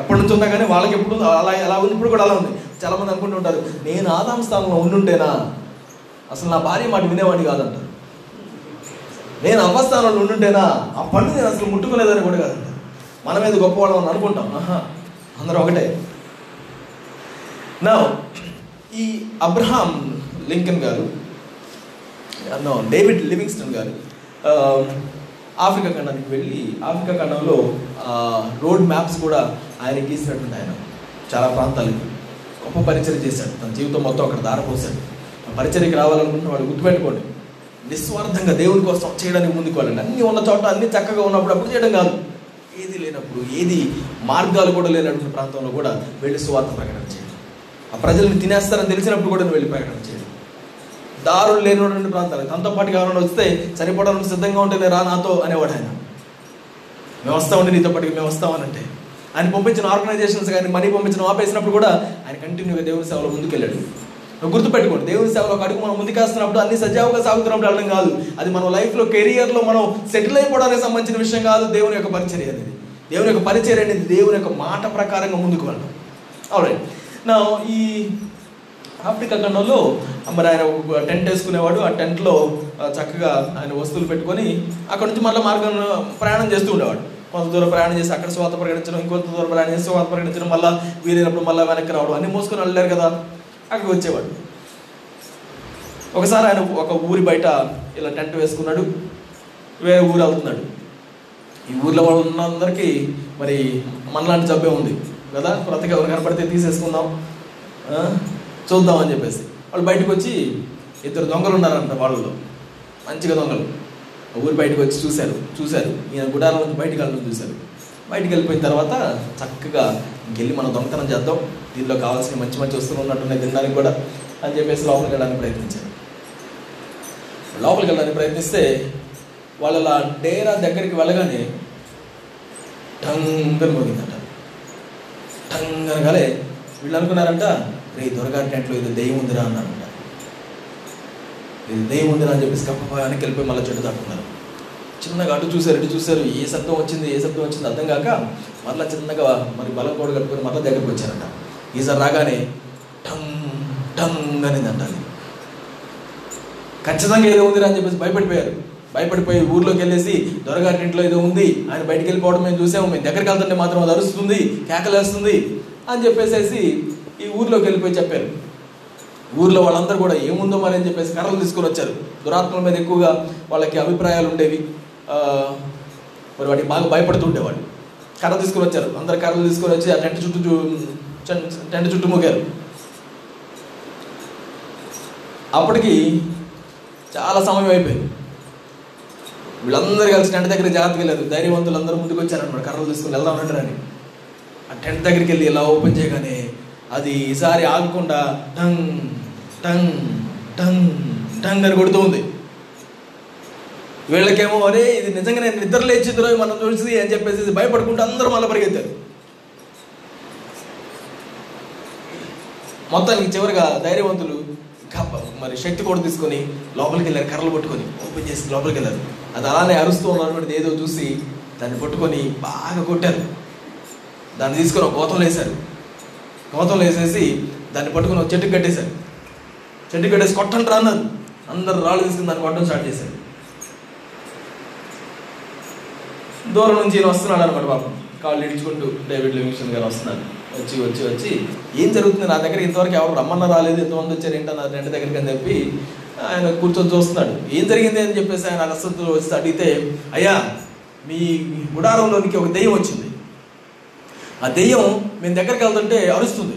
ఎప్పటి నుంచి ఉన్నా కానీ వాళ్ళకి ఎప్పుడు అలా ఎలా ఉంది ఇప్పుడు కూడా అలా ఉంది. చాలామంది అనుకుంటుంటారు నేను ఆదాం స్థానంలో ఉండుంటేనా? అసలు నా భార్య మాట వినేవాడిని కాదంటారు నేను అవ్వస్థానంలో ఉండుంటేనా? ఆ పండు నేను అసలు ముట్టుకోలేదని కూడా కాదు. మనం ఏదో గొప్పవాళ్ళం అని అనుకుంటాం. ఆహా అందరూ ఒకటే. నా ఈ అబ్రహాం లింకన్ గారు నో డేవిడ్ లివింగ్స్టన్ గారు ఆఫ్రికా ఖండానికి వెళ్ళి ఆఫ్రికా ఖండంలో రోడ్ మ్యాప్స్ కూడా ఆయన గీసినట్టుంది ఆయన. చాలా ప్రాంతాలకి గొప్ప పరిచయం చేశాడు. తన జీవితం మొత్తం అక్కడ దారపోశాడు. ఆ రావాలనుకుంటే రావాలనుకుంటున్న వాళ్ళు గుర్తుపెట్టుకోండి. నిస్వార్థంగా దేవుని కోసం చేయడానికి ముందుకు వెళ్ళండి. అన్ని ఉన్న చోట అన్ని చక్కగా ఉన్నప్పుడు అప్పుడు చేయడం కాదు. ఏది లేనప్పుడు ఏది మార్గాలు కూడా లేనటువంటి ప్రాంతంలో కూడా వెళ్ళి స్వార్థ ప్రకటన చేయండి. ఆ ప్రజల్ని తినేస్తారని తెలిసినప్పుడు కూడా వెళ్ళి ప్రకటన చేయండి. దారులు లేనటువంటి ప్రాంతాలు. తనతో పాటు ఎవరైనా వస్తే చనిపోవడానికి సిద్ధంగా ఉంటేనే రా నాతో అనేవాడు ఆయన. మేము వస్తామండి నీతో పాటు మేము వస్తామనంటే ఆయన పంపించిన ఆర్గనైజేషన్స్ కానీ మనీ పంపించిన ఆపేసినప్పుడు కూడా ఆయన కంటిన్యూగా దేవుని సేవలో ముందుకెళ్ళాడు. గుర్తుపెట్టుకోండి. దేవుని సేవలో ఒక అడుగు మనం ముందుకేస్తున్నప్పుడు అన్ని సజావుగా సాగుతున్నప్పుడు అడగడం కాదు. అది మన లైఫ్లో కెరియర్లో మనం సెటిల్ అయిపోవడానికి సంబంధించిన విషయం కాదు దేవుని యొక్క పరిచర్య అనేది. దేవుని యొక్క పరిచర్య అనేది దేవుని యొక్క మాట ప్రకారంగా ముందుకు వెళ్ళడం. అవునండి నా ఈ ఆఫ్రికా ఖండంలో మరి ఆయన ఒక టెంట్ వేసుకునేవాడు. ఆ టెంట్లో చక్కగా ఆయన వస్తువులు పెట్టుకొని అక్కడ నుంచి మళ్ళీ మార్గం ప్రయాణం చేస్తూ ఉండేవాడు. కొంత దూరం ప్రయాణం చేసి అక్కడ స్వాత ప్రకటించడం ఇంకొంత దూరం ప్రయాణం చేసి స్వాత ప్రకటించడం మళ్ళీ వీలైనప్పుడు మళ్ళీ వెనక్కి రావడం. అన్ని మోసుకొని వెళ్ళారు కదా. అక్కడికి వచ్చేవాడు. ఒకసారి ఆయన ఒక ఊరి బయట ఇలా టెంట్ వేసుకున్నాడు. వేరే ఊరు వెళ్తున్నాడు. ఈ ఊర్లో వాళ్ళు ఉన్నందరికీ మరి మనలాంటి జబ్బే ఉంది. కదా? కొత్తగా ఎవరు కనపడితే తీసేసుకుందాం. చూద్దాం అని చెప్పేసి. వాళ్ళు బయటకు వచ్చి ఇద్దరు దొంగలు ఉన్నారంట వాళ్ళలో. మంచిగా దొంగలు. ఊరు బయటకు వచ్చి చూశారు. చూశారు. ఈయన గుడారం నుంచి బయటకు వెళ్ళడం చూశారు. బయటికి వెళ్ళిపోయిన తర్వాత చక్కగా ఇంకెళ్ళి మనం దొంగతనం చేద్దాం. దీనిలో కావాల్సిన మంచి మంచి వస్తువులు ఉన్నట్టున్నాయి తినడానికి కూడా అని చెప్పేసి లోపలికి వెళ్ళడానికి ప్రయత్నించారు. లోపలికి వెళ్ళడానికి ప్రయత్నిస్తే వాళ్ళ అలా డేరా దగ్గరికి వెళ్ళగానే టంగని మోగిందట టంగ్ అనగానే వీళ్ళు అనుకున్నారంట రే దొరగా టెంట్లో ఇది దెయ్యం ఉందిరా అన్నారంట. ఇది దెయ్యం ఉందిరా అని చెప్పేసి కప్ప వెనక్కి వెళ్ళిపోయి మళ్ళీ చెట్టు దాటుకున్నారు. చిన్నగా అటు చూశారు ఇటు చూశారు ఏ శబ్దం వచ్చింది ఏ శబ్దం వచ్చింది అర్థం కాక మళ్ళీ చిన్నగా మరి బలం కూడా కట్టుకొని మళ్ళీ దగ్గరికి వచ్చారంట. ఈసారి రాగానే టంగ్ టంగ్ అనేది అంటారు ఖచ్చితంగా ఏదో ఉంది అని చెప్పేసి భయపడిపోయారు. భయపడిపోయి ఊర్లోకి వెళ్ళేసి దొరగారి ఇంట్లో ఏదో ఉంది ఆయన బయటికి వెళ్ళిపోవడం మేము చూసాము మేము దగ్గరికి వెళ్తుంటే మాత్రం అది అరుస్తుంది కేకలేస్తుంది అని చెప్పేసేసి ఈ ఊర్లోకి వెళ్ళిపోయి చెప్పారు. ఊర్లో వాళ్ళందరూ కూడా ఏముందో మరి అని చెప్పేసి కర్రలు తీసుకొని వచ్చారు. దురాత్మల మీద ఎక్కువగా వాళ్ళకి అభిప్రాయాలు ఉండేవి. మరి వాటికి బాగా భయపడుతుండేవాడు కర్ర తీసుకొని వచ్చారు. అందరు కర్రలు తీసుకొని వచ్చి ఆ టెంట్ చుట్టూ చూ- టెంట్- చుట్టూ మోగారు అప్పటికి చాలా సమయం అయిపోయింది. వీళ్ళందరూ కలిసి టెంట్ దగ్గర జాగ్రత్తగా వెళ్ళారు. ధైర్యవంతులు అందరూ ముందుకు వచ్చారనమాట కర్రలు తీసుకుని వెళ్దాం అంటారని ఆ టెంట్ దగ్గరికి వెళ్ళి ఇలా ఓపెన్ చేయగానే అది ఈసారి ఆగకుండా టంగ్ టంగ్ టంగ్ టంగ్ అని కొడుతూ ఉంది. వీళ్ళకేమో అరే ఇది నిజంగా నేను నిద్ర లేచిద్రో మనం చూసి అని చెప్పేసి భయపడుకుంటూ అందరూ మళ్ళీ పరిగెత్తారు. మొత్తానికి చివరిగా ధైర్యవంతులు కప్ప- మరి శక్తి కూడా తీసుకొని లోపలికి వెళ్ళారు కర్రలు పట్టుకొని ఓపెన్ చేసి లోపలికి వెళ్ళారు. అది అలానే అరుస్తూ ఉన్నటువంటి ఏదో చూసి దాన్ని పట్టుకొని బాగా కొట్టారు. దాన్ని తీసుకొని ఒక గోతంలో వేశారు. గోతంలో వేసేసి దాన్ని పట్టుకొని ఒక చెట్టుకు కట్టేశారు. చెట్టు కట్టేసి కొట్టండి రా అన్నారు. అందరు రాళ్ళు తీసుకుని దాన్ని కొట్టడం స్టార్ట్ చేశారు. దూరం నుంచి ఈయన వస్తున్నాడు అనమాట పాపం. కాళ్ళు ఇడ్చుకుంటూ డేవిడ్ లివింగ్స్టన్ గారు వస్తున్నారు. వచ్చి వచ్చి వచ్చి ఏం జరుగుతుంది? నా దగ్గర ఇంతవరకు ఎవరు రమ్మన్న రాలేదు. ఎంతమంది వచ్చారు నా రెండు దగ్గరికి అని చెప్పి ఆయన కూర్చొని చూస్తున్నాడు. ఏం జరిగింది అని చెప్పేసి ఆయన అరసత్తులు వచ్చి అడిగితే అయ్యా మీ గుడారంలోనికి ఒక దెయ్యం వచ్చింది. ఆ దెయ్యం మేము దగ్గరికి వెళ్తుంటే అరుస్తుంది.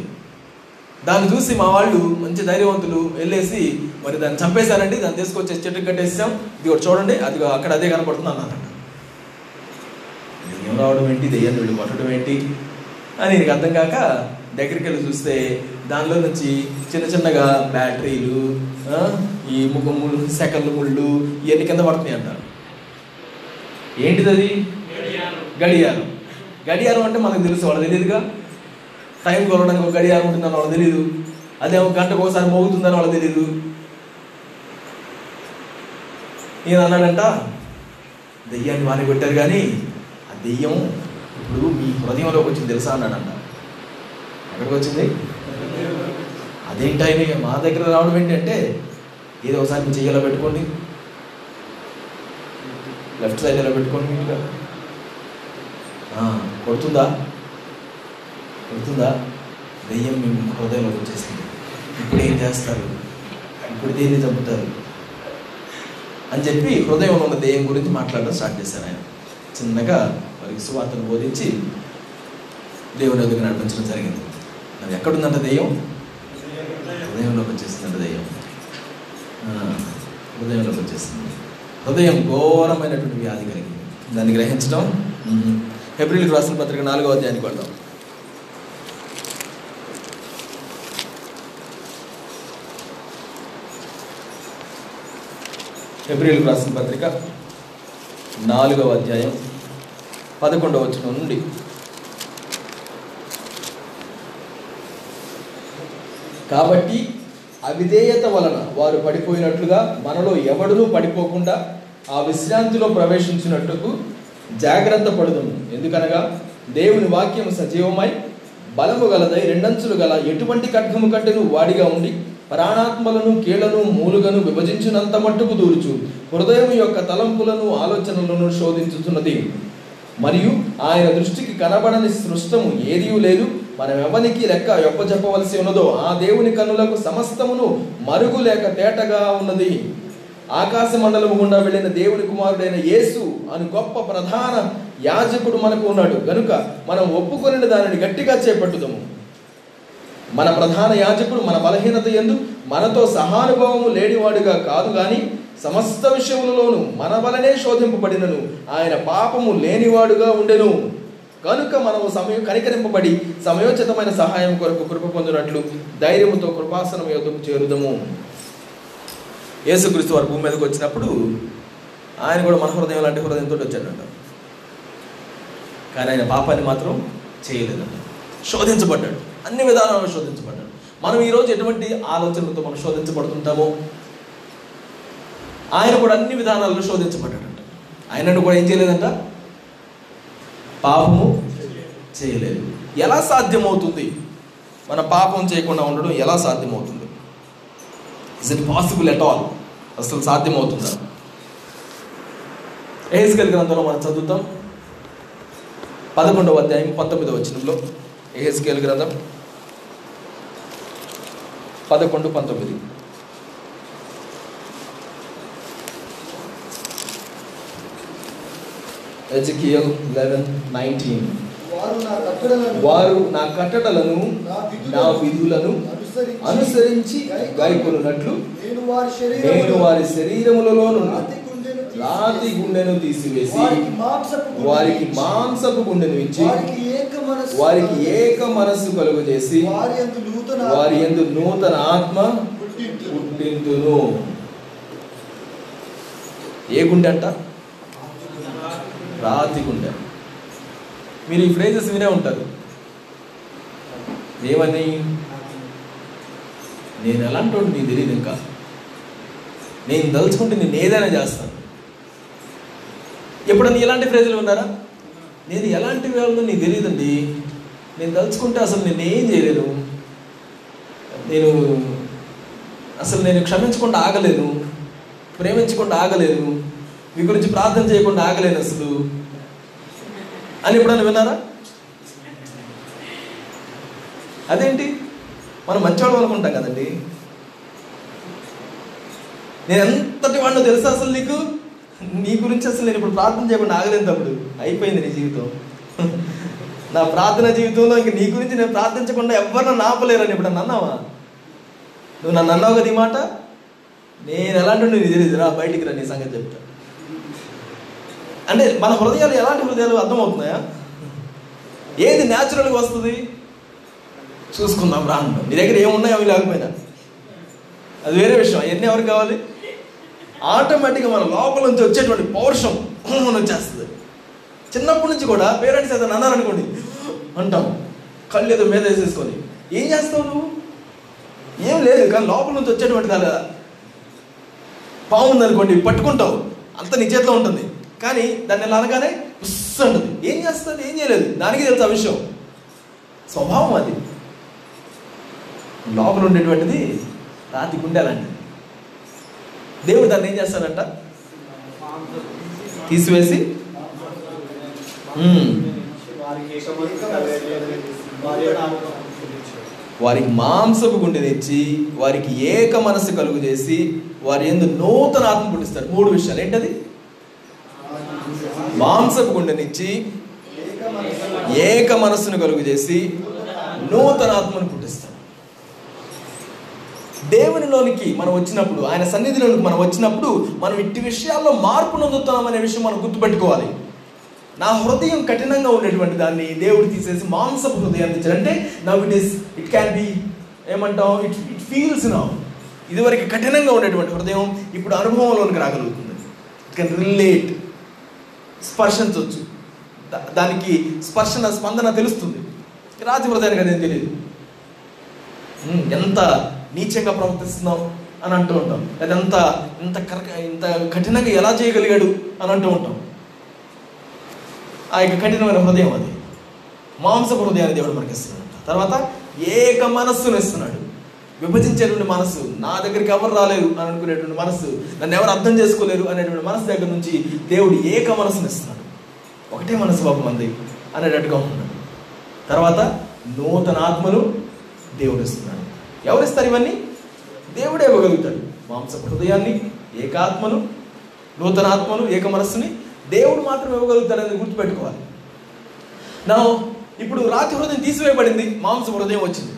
దాన్ని చూసి మా వాళ్ళు మంచి ధైర్యవంతులు వెళ్ళేసి మరి దాన్ని చంపేశారండి. దాన్ని తీసుకొచ్చి చెట్టు కట్టేసాం ఇది ఒకటి చూడండి. అది అక్కడ అదే కనపడుతుంది అన్నారంట. దెయ్యం రావడం ఏంటి? దెయ్యాన్ని వెళ్ళి కొట్టడం ఏంటి? అని నీకు అర్థం కాక దగ్గరికి వెళ్ళి చూస్తే దానిలో నుంచి చిన్న చిన్నగా బ్యాటరీలు ఈ ముఖ ముళ్ళు సెకండ్లు ముళ్ళు ఇవన్నీ కింద పడుతున్నాయి అంటారు. ఏంటిది అది గడియారం. గడియారం అంటే మనకు తెలుసు వాళ్ళకి తెలియదుగా? టైం కొలవడానికి ఒక గడియారం ఉంటుందని వాళ్ళకి తెలియదు అదేమో గంటకు ఒకసారి మోగుతుందని వాళ్ళకి తెలియదు నేను అన్నాడంట దెయ్యాన్ని వారి పెట్టారు కానీ ఆ దెయ్యం ఇప్పుడు మీ హృదయంలోకి వచ్చింది తెలుసా అన్నాడంట ఎక్కడికి వచ్చింది? అదేంటి ఆయన మా దగ్గర రావడం ఏంటంటే ఏదో ఒకసారి మీ చెయ్యలో పెట్టుకోండి. లెఫ్ట్ సైడ్ ఎలా పెట్టుకోండి మీరుగా కొడుతుందా? కొడుతుందా? దెయ్యం మీ హృదయంలోకి వచ్చేసింది. ఇప్పుడు ఏం చేస్తారు? ఇప్పుడు దేన్ని చంపుతారు? అని చెప్పి హృదయంలో ఉన్న దెయ్యం గురించి మాట్లాడడం స్టార్ట్ చేశాను ఆయన. చిన్నగా వారికి సువార్తను బోధించి దేవుని దగ్గర నడిపించడం జరిగింది. మరి ఎక్కడుందంట దెయ్యం? హృదయంలోకి వచ్చేసిందంట దెయ్యం. ఆ, హృదయంలోకి హృదయం ఘోరమైనటువంటి వ్యాధి కలిగింది. దాన్ని గ్రహించడం ఏప్రిల్కి రాసిన పత్రిక నాలుగో అధ్యాయానికి వెళ్దాం. ఏప్రిల్కి రాసిన పత్రిక నాలుగవ అధ్యాయం పదకొండవ వచనం నుండి. కాబట్టి అవిధేయత వలన వారు పడిపోయినట్లుగా మనలో ఎవడునూ పడిపోకుండా ఆ విశ్రాంతిలో ప్రవేశించినట్టుకు జాగ్రత్త పడుతుంది ఎందుకనగా దేవుని వాక్యం సజీవమై బలము గలదై రెండంచులు గల ఎటువంటి ఖడ్గము కంటేను వాడిగా ఉండి ప్రాణాత్మలను కీళ్ళను మూలుగను విభజించినంత మట్టుకు దూరుచు. హృదయం యొక్క తలంపులను ఆలోచనలను శోధించుతున్నది మరియు ఆయన దృష్టికి కనబడని సృష్టము ఏదీ లేదు. మనం ఎవరికి లెక్క ఎప్ప చెప్పవలసి ఉన్నదో ఆ దేవుని కన్నులకు సమస్తమును మరుగు లేక తేటగా ఉన్నది. ఆకాశ మండలము గుండా వెళ్ళిన దేవుని కుమారుడైన యేసు అని గొప్ప ప్రధాన యాజకుడు మనకు ఉన్నాడు. గనుక మనం ఒప్పుకొనిన దానిని గట్టిగా చేపట్టుదాము. మన ప్రధాన యాజకుడు మన బలహీనత ఎందు మనతో సహానుభవము లేనివాడుగా కాదు కానీ సమస్త విషయములలోను మన వలనే శోధింపబడినను. ఆయన పాపము లేనివాడుగా ఉండెను. కనుక మనము సమయం కనికరింపబడి సమయోచితమైన సహాయం కొరకు కృప పొందినట్లు ధైర్యముతో కృపాసనం యొద్దకు చేరుదము. యేసుక్రీస్తు వారు భూమి మీదకి వచ్చినప్పుడు ఆయన కూడా మన హృదయం లాంటి హృదయంతో వచ్చాడంట. కానీ ఆయన పాపాన్ని మాత్రం చేయలేదు. శోధించబడ్డాడు. అన్ని విధానాల్లో శోధించబడ్డాడు. మనం ఈరోజు ఎటువంటి ఆలోచనలతో మనం శోధించబడుతుంటామో ఆయన కూడా అన్ని విధానాల్లో శోధించబడ్డాడంట ఆయనను కూడా ఏం చేయలేదంట? పాపము చేయలేదు. ఎలా సాధ్యమవుతుంది? మన పాపం చేయకుండా ఉండడం ఎలా సాధ్యమవుతుంది? Is it possible at all అసలు సాధ్యమవుతుందా? ఏహెస్కెల్ గ్రంథంలో మనం చదువుతాం. పదకొండవ అధ్యాయం పంతొమ్మిదవ వచనంలో. ఏహెస్కేల్ గ్రంథం. పదకొండు పంతొమ్మిది. ఎజికియల్ లెవెన్ నైన్టీన్ వారు నా కట్టడలను వారు నా విధులను అనుసరించి గైకొనున్నట్లు నేను వారి శరీరములలో రాతి గుండెను తీసివేసి, వారికి మాంసపు గుండెను ఇచ్చి, వారికి ఏక మనస్సు కలుగు చేసి వారి ఎందు నూతన ఆత్మ. పుట్టింతును ఏ గుండె అంట? రాతి గుండె మీరు ఈ ఫ్రేజెస్ వినే ఉంటారు. ఏమని? నేను ఎలాంటి నీకు తెలియదు ఇంకా. నేను దలుచుకుంటే నేను ఏదైనా చేస్తాను. ఎప్పుడన్నా ఇలాంటి ఫ్రేజులు ఉన్నారా? నేను ఎలాంటి వాళ్ళు నీకు తెలియదండి నేను దలుచుకుంటే అసలు నేను ఏం చేయలేను. నేను అసలు నేను క్షమించకుండా ఆగలేను. ప్రేమించకుండా ఆగలేను. మీ గురించి ప్రార్థన చేయకుండా ఆగలేను అసలు. అని ఎప్పుడైనా విన్నారా? అదేంటి? మనం మంచివాడు అనుకుంటాం కదండి. నేను ఎంతటి వాడినో తెలుసా అసలు నీకు? నీ గురించి అసలు నేను ఇప్పుడు ప్రార్థన చేయకుండా ఆగలేను తప్పుడు అయిపోయింది నీ జీవితం. నా ప్రార్థన జీవితంలో ఇంక నీ గురించి నేను ప్రార్థించకుండా ఎవరిన నాపలేరని ఇప్పుడు అన్నావా? నువ్వు నన్ను అన్నావు కదా ఈ మాట? నేను ఎలాంటి నీకు తెలియదు రా బయటికి రా నీ సంగతి చెప్తా. అంటే మన హృదయాలు ఎలాంటి హృదయాలు అర్థమవుతున్నాయా? ఏది న్యాచురల్గా వస్తుంది? చూసుకుందాం రా అంటాం నీ దగ్గర ఏమున్నాయో అవి లేకపోయినా. అది వేరే విషయం. అవన్నీ ఎవరికి కావాలి? ఆటోమేటిక్గా మన లోపల నుంచి వచ్చేటువంటి పౌరుషం వచ్చేస్తుంది. చిన్నప్పటి నుంచి కూడా పేరెంట్స్ ఏదైనా అన్నారనుకోండి అంటాం. కళ్ళు ఏదో మీద వేసేసుకొని. ఏం చేస్తావు నువ్వు? ఏం లేదు కానీ లోపల నుంచి వచ్చేటువంటి కాదు కదా పాము పట్టుకుంటావు. అంత నీ చేతిలో ఉంటుంది. కానీ దాన్ని ఎలా అనగానే ఉస్ అంటుంది ఏం చేస్తుంది? ఏం చేయలేదు. దానికి తెలుసు ఆ విషయం. స్వభావం అది. లోపల ఉండేటువంటిది రాతి గుండెలాంటిది దేవుడు దాన్ని ఏం చేస్తాడంట? తీసివేసి వారికి మాంసపు గుండె తెచ్చి వారికి ఏక మనసు కలుగు చేసి వారి ఎందు నూతన ఆత్మ పుట్టిస్తారు. మూడు విషయాలు. ఏంటది? మాంసపు గుండెనిచ్చి ఏక మనస్సును కలుగు చేసి నూతన ఆత్మను పుట్టిస్తాడు దేవునిలోనికి మనం వచ్చినప్పుడు ఆయన సన్నిధిలోనికి మనం వచ్చినప్పుడు మనం ఇట్టి విషయాల్లో మార్పు నొందుతున్నామనే విషయం మనం గుర్తుపెట్టుకోవాలి. నా హృదయం కఠినంగా ఉండేటువంటి దాన్ని దేవుడు తీసేసి మాంసపు హృదయాన్ని తెచ్చారంటే now it is it can be ఏమంటాం ఇట్ ఇట్ ఫీల్స్ నౌ ఇదివరకు కఠినంగా ఉండేటువంటి హృదయం ఇప్పుడు అనుభవంలోనికి రాగలుగుతుంది. ఇట్ కెన్ రిలేట్ స్పర్శించవచ్చు దా- దానికి స్పర్శన స్పందన తెలుస్తుంది. రాతి హృదయానికి అదేం తెలియదు. ఎంత నీచంగా ప్రవర్తిస్తున్నాం అని అంటూ ఉంటాం. అదంత ఎంత ఇంత కరక ఇంత కఠినంగా ఎలా చేయగలిగాడు? అని అంటూ ఉంటాం. ఆ యొక్క కఠినమైన హృదయం అది. మాంసపు హృదయాన్ని దేవుడు మనకి ఇస్తున్నాడు తర్వాత ఏక మనస్సును ఇస్తున్నాడు. విభజించేటువంటి మనస్సు. నా దగ్గరికి ఎవరు రాలేరు అని అనుకునేటువంటి మనస్సు. నన్ను ఎవరు అర్థం చేసుకోలేరు అనేటువంటి మనస్సు దగ్గర నుంచి దేవుడు ఏక మనసుని ఇస్తున్నాడు. ఒకటే మనసు బాబు మంది అనేటట్టుగా ఉంటున్నాడు తర్వాత నూతన ఆత్మను దేవుడు ఇస్తున్నాడు. ఎవరు ఇస్తారు ఇవన్నీ? దేవుడే ఇవ్వగలుగుతాడు. మాంస హృదయాన్ని ఏకాత్మను నూతన ఆత్మను ఏక మనస్సుని దేవుడు మాత్రం ఇవ్వగలుగుతాడని గుర్తుపెట్టుకోవాలి. నా ఇప్పుడు రాతి హృదయం తీసివేయబడింది మాంస హృదయం వచ్చింది.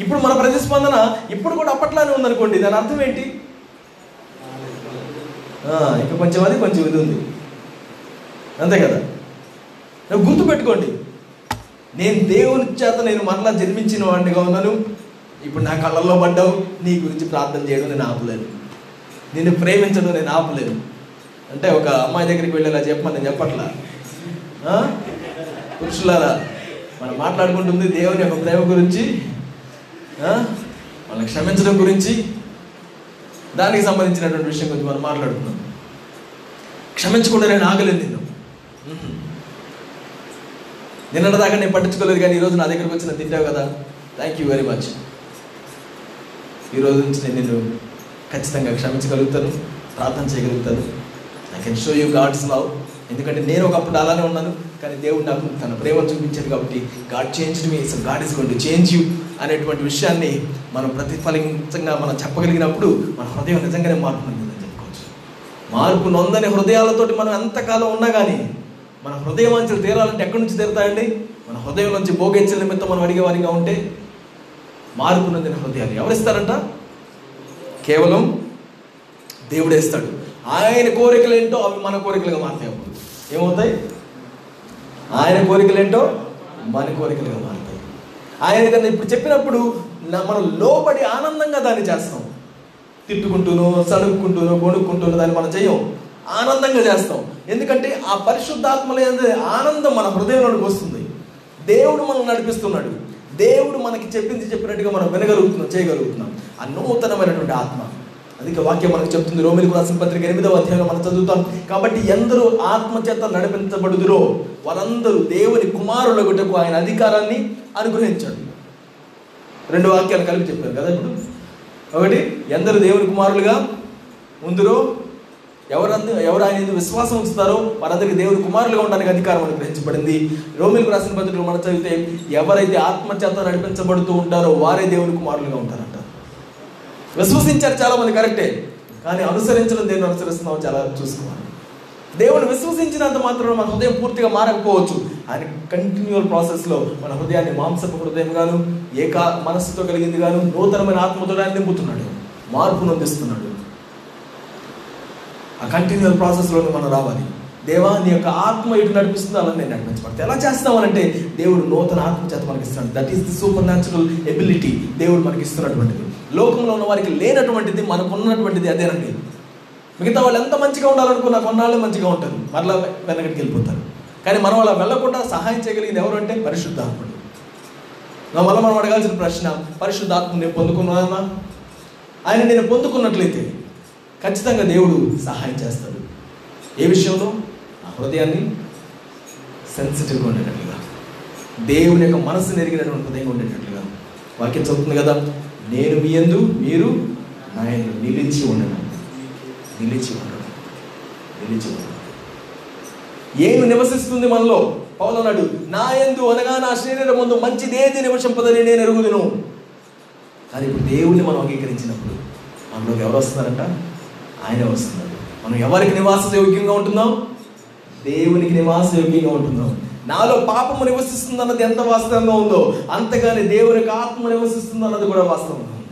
ఇప్పుడు మన ప్రతిస్పందన ఇప్పుడు కూడా అప్పట్లానే ఉందనుకోండి దాని అర్థం ఏంటి? ఇక ఇంకా కొంచెం అది కొంచెం ఇది ఉంది. అంతే కదా? నువ్వు గుర్తుపెట్టుకోండి నేను దేవుని చేత నేను మరలా జన్మించిన వాడినిగా ఉన్నాను. ఇప్పుడు నా కళ్ళల్లో పడ్డావు. నీ గురించి ప్రార్థన చేయడం నేను ఆపలేను. నిన్ను ప్రేమించడం నేను ఆపలేను. అంటే ఒక అమ్మాయి దగ్గరికి వెళ్ళేలా చెప్పమని నేను చెప్పట్లా? పురుషులారా మనం మాట్లాడుకుంటుంది దేవుని యొక్క ప్రేమ గురించి. వాళ్ళని క్షమించడం గురించి దానికి సంబంధించినటువంటి విషయం గురించి మనం మాట్లాడుతున్నాం క్షమించకుండా నేను ఆగలేదు నిన్ను. నిన్నటిదాకా నేను పట్టించుకోలేదు కానీ ఈరోజు నా దగ్గరకు వచ్చి నేను తింటావు కదా. థ్యాంక్ యూ వెరీ మచ్ ఈ రోజు నుంచి నేను నిన్ను ఖచ్చితంగా క్షమించగలుగుతాను ప్రార్థన చేయగలుగుతాను. I can show you God's love ఎందుకంటే నేను ఒకప్పుడు అలానే ఉన్నాను. కానీ దేవుడు నాకు తన ప్రేమ చూపించాడు కాబట్టి God change me so God is going to change you అనేటువంటి విషయాన్ని మనం ప్రతిఫలితంగా మనం చెప్పగలిగినప్పుడు మన హృదయం నిజంగానే మార్పు పొందిందని చెప్పుకోవచ్చు. మార్పు నొందని హృదయాలతోటి మనం ఎంతకాలం ఉన్నా కానీ మన హృదయం అంచెలు తీరాలంటే ఎక్కడి నుంచి తీరుతాయండి? మన హృదయం నుంచి భోగించల నిమిత్తం మనం అడిగేవారిగా ఉంటే మార్పు నొందిన హృదయాలు ఎవరిస్తారంట? కేవలం దేవుడేస్తాడు ఆయన కోరికలు ఏంటో అవి మన కోరికలుగా మారుతాయి ఏమవుతాయి? ఆయన కోరికలు ఏంటో మన కోరికలుగా మారుతాయి. ఆయన కన్నా ఇప్పుడు చెప్పినప్పుడు మనం లోబడి ఆనందంగా దాన్ని చేస్తాం. తిట్టుకుంటూనో సడుక్కుంటూనో కొనుక్కుంటూనో దాన్ని మనం చేయం. ఆనందంగా చేస్తాం. ఎందుకంటే ఆ పరిశుద్ధాత్మలే ఆనందం మన హృదయంలోకి వస్తుంది దేవుడు మనల్ని నడిపిస్తున్నాడు. దేవుడు మనకి చెప్పింది చెప్పినట్టుగా మనం వినగలుగుతున్నాం చేయగలుగుతున్నాం. ఆ నూతనమైనటువంటి ఆత్మ. అందుకే వాక్యం మనకు చెప్తుంది. రోమిలకు రాసిన పత్రిక ఎనిమిదవ అధ్యాయంలో మనం చదువుతాం. కాబట్టి ఎందరూ ఆత్మచేత నడిపించబడుదురో వారందరూ దేవుని కుమారులగుటకు ఆయన అధికారాన్ని అనుగ్రహించాడు. రెండు వాక్యాలు కలిపి చెప్పారు కదా ఇప్పుడు. ఒకటి ఎందరు దేవుని కుమారులుగా ముందురో ఎవరందు ఎవరు ఆయన విశ్వాసం ఉంచుతారో వారందరికీ దేవుని కుమారులుగా ఉండడానికి అధికారం అనుగ్రహించబడింది. రోమిలకు రాసిన పత్రికలు మనం చదివితే ఎవరైతే ఆత్మచేత నడిపించబడుతూ ఉంటారో వారే దేవుని కుమారులుగా ఉంటారంట. విశ్వసించారు చాలా మంది కరెక్టే. కానీ అనుసరించడం దేన్ని అనుసరిస్తున్నావు చాలా చూసుకోవాలి. దేవుని విశ్వసించినంత మాత్రం మన హృదయం పూర్తిగా మారకపోవచ్చు. ఆయన కంటిన్యూల్ ప్రాసెస్లో మన హృదయాన్ని మాంసపు హృదయం గాను ఏకా మనస్సుతో కలిగింది గాను నూతనమైన ఆత్మతో ఆయన నింపుతున్నాడు. మార్పు నొందిస్తున్నాడు. ఆ కంటిన్యూల్ ప్రాసెస్లో మనం రావాలి. దేవా నీ యొక్క ఆత్మ ఇటు నడిపిస్తుంది అలా నేను నడిపించబడతాను. ఎలా చేస్తామనంటే దేవుడు నూతన ఆత్మ చేత మనకి ఇస్తున్నాడు that is the supernatural ability దేవుడు మనకి ఇస్తున్నటువంటిది లోకంలో ఉన్న వారికి లేనటువంటిది మనకు ఉన్నటువంటిది అదేనండి మిగతా వాళ్ళు ఎంత మంచిగా ఉండాలనుకున్నా కొన్నాళ్ళే మంచిగా ఉంటారు మరలా వెనకటికి వెళ్ళిపోతారు. కానీ మనం అలా వెళ్ళకుండా సహాయం చేయగలిగింది ఎవరు అంటే పరిశుద్ధాత్ముడు. నా వల్ల మనం అడగాల్సిన ప్రశ్న పరిశుద్ధాత్మ నేను పొందుకున్నానా? ఆయన నేను పొందుకున్నట్లయితే ఖచ్చితంగా దేవుడు సహాయం చేస్తాడు. ఏ విషయంలో? ఆ హృదయాన్ని సెన్సిటివ్గా ఉండేటట్లుగా. దేవుని యొక్క మనసు నెరిగినటువంటి హృదయంగా ఉండేటట్లుగా. వాక్యం చదువుతుంది కదా? నేను మీ యందు మీరు నా ఎందు నిలిచి ఉండడం నిలిచి ఉండడం నిలిచి ఉండడం ఏమి నివసిస్తుంది మనలో? పౌలు అన్నాడు నా ఎందు అనగా నా శరీరం ముందు మంచిదేది నివసింపదని నేను ఎరుగుదును. కానీ ఇప్పుడు దేవుణ్ణి మనం అంగీకరించినప్పుడు మనలోకి ఎవరు వస్తున్నారంట? ఆయన వస్తున్నాడు. మనం ఎవరికి నివాస యోగ్యంగా ఉంటున్నాం? దేవునికి నివాస యోగ్యంగా ఉంటున్నాం. నాలో పాపము నివసిస్తుంది అన్నది ఎంత వాస్తవంగా ఉందో అంతగానే దేవునికి ఆత్మ నివసిస్తుంది అన్నది కూడా వాస్తవంగా ఉంది.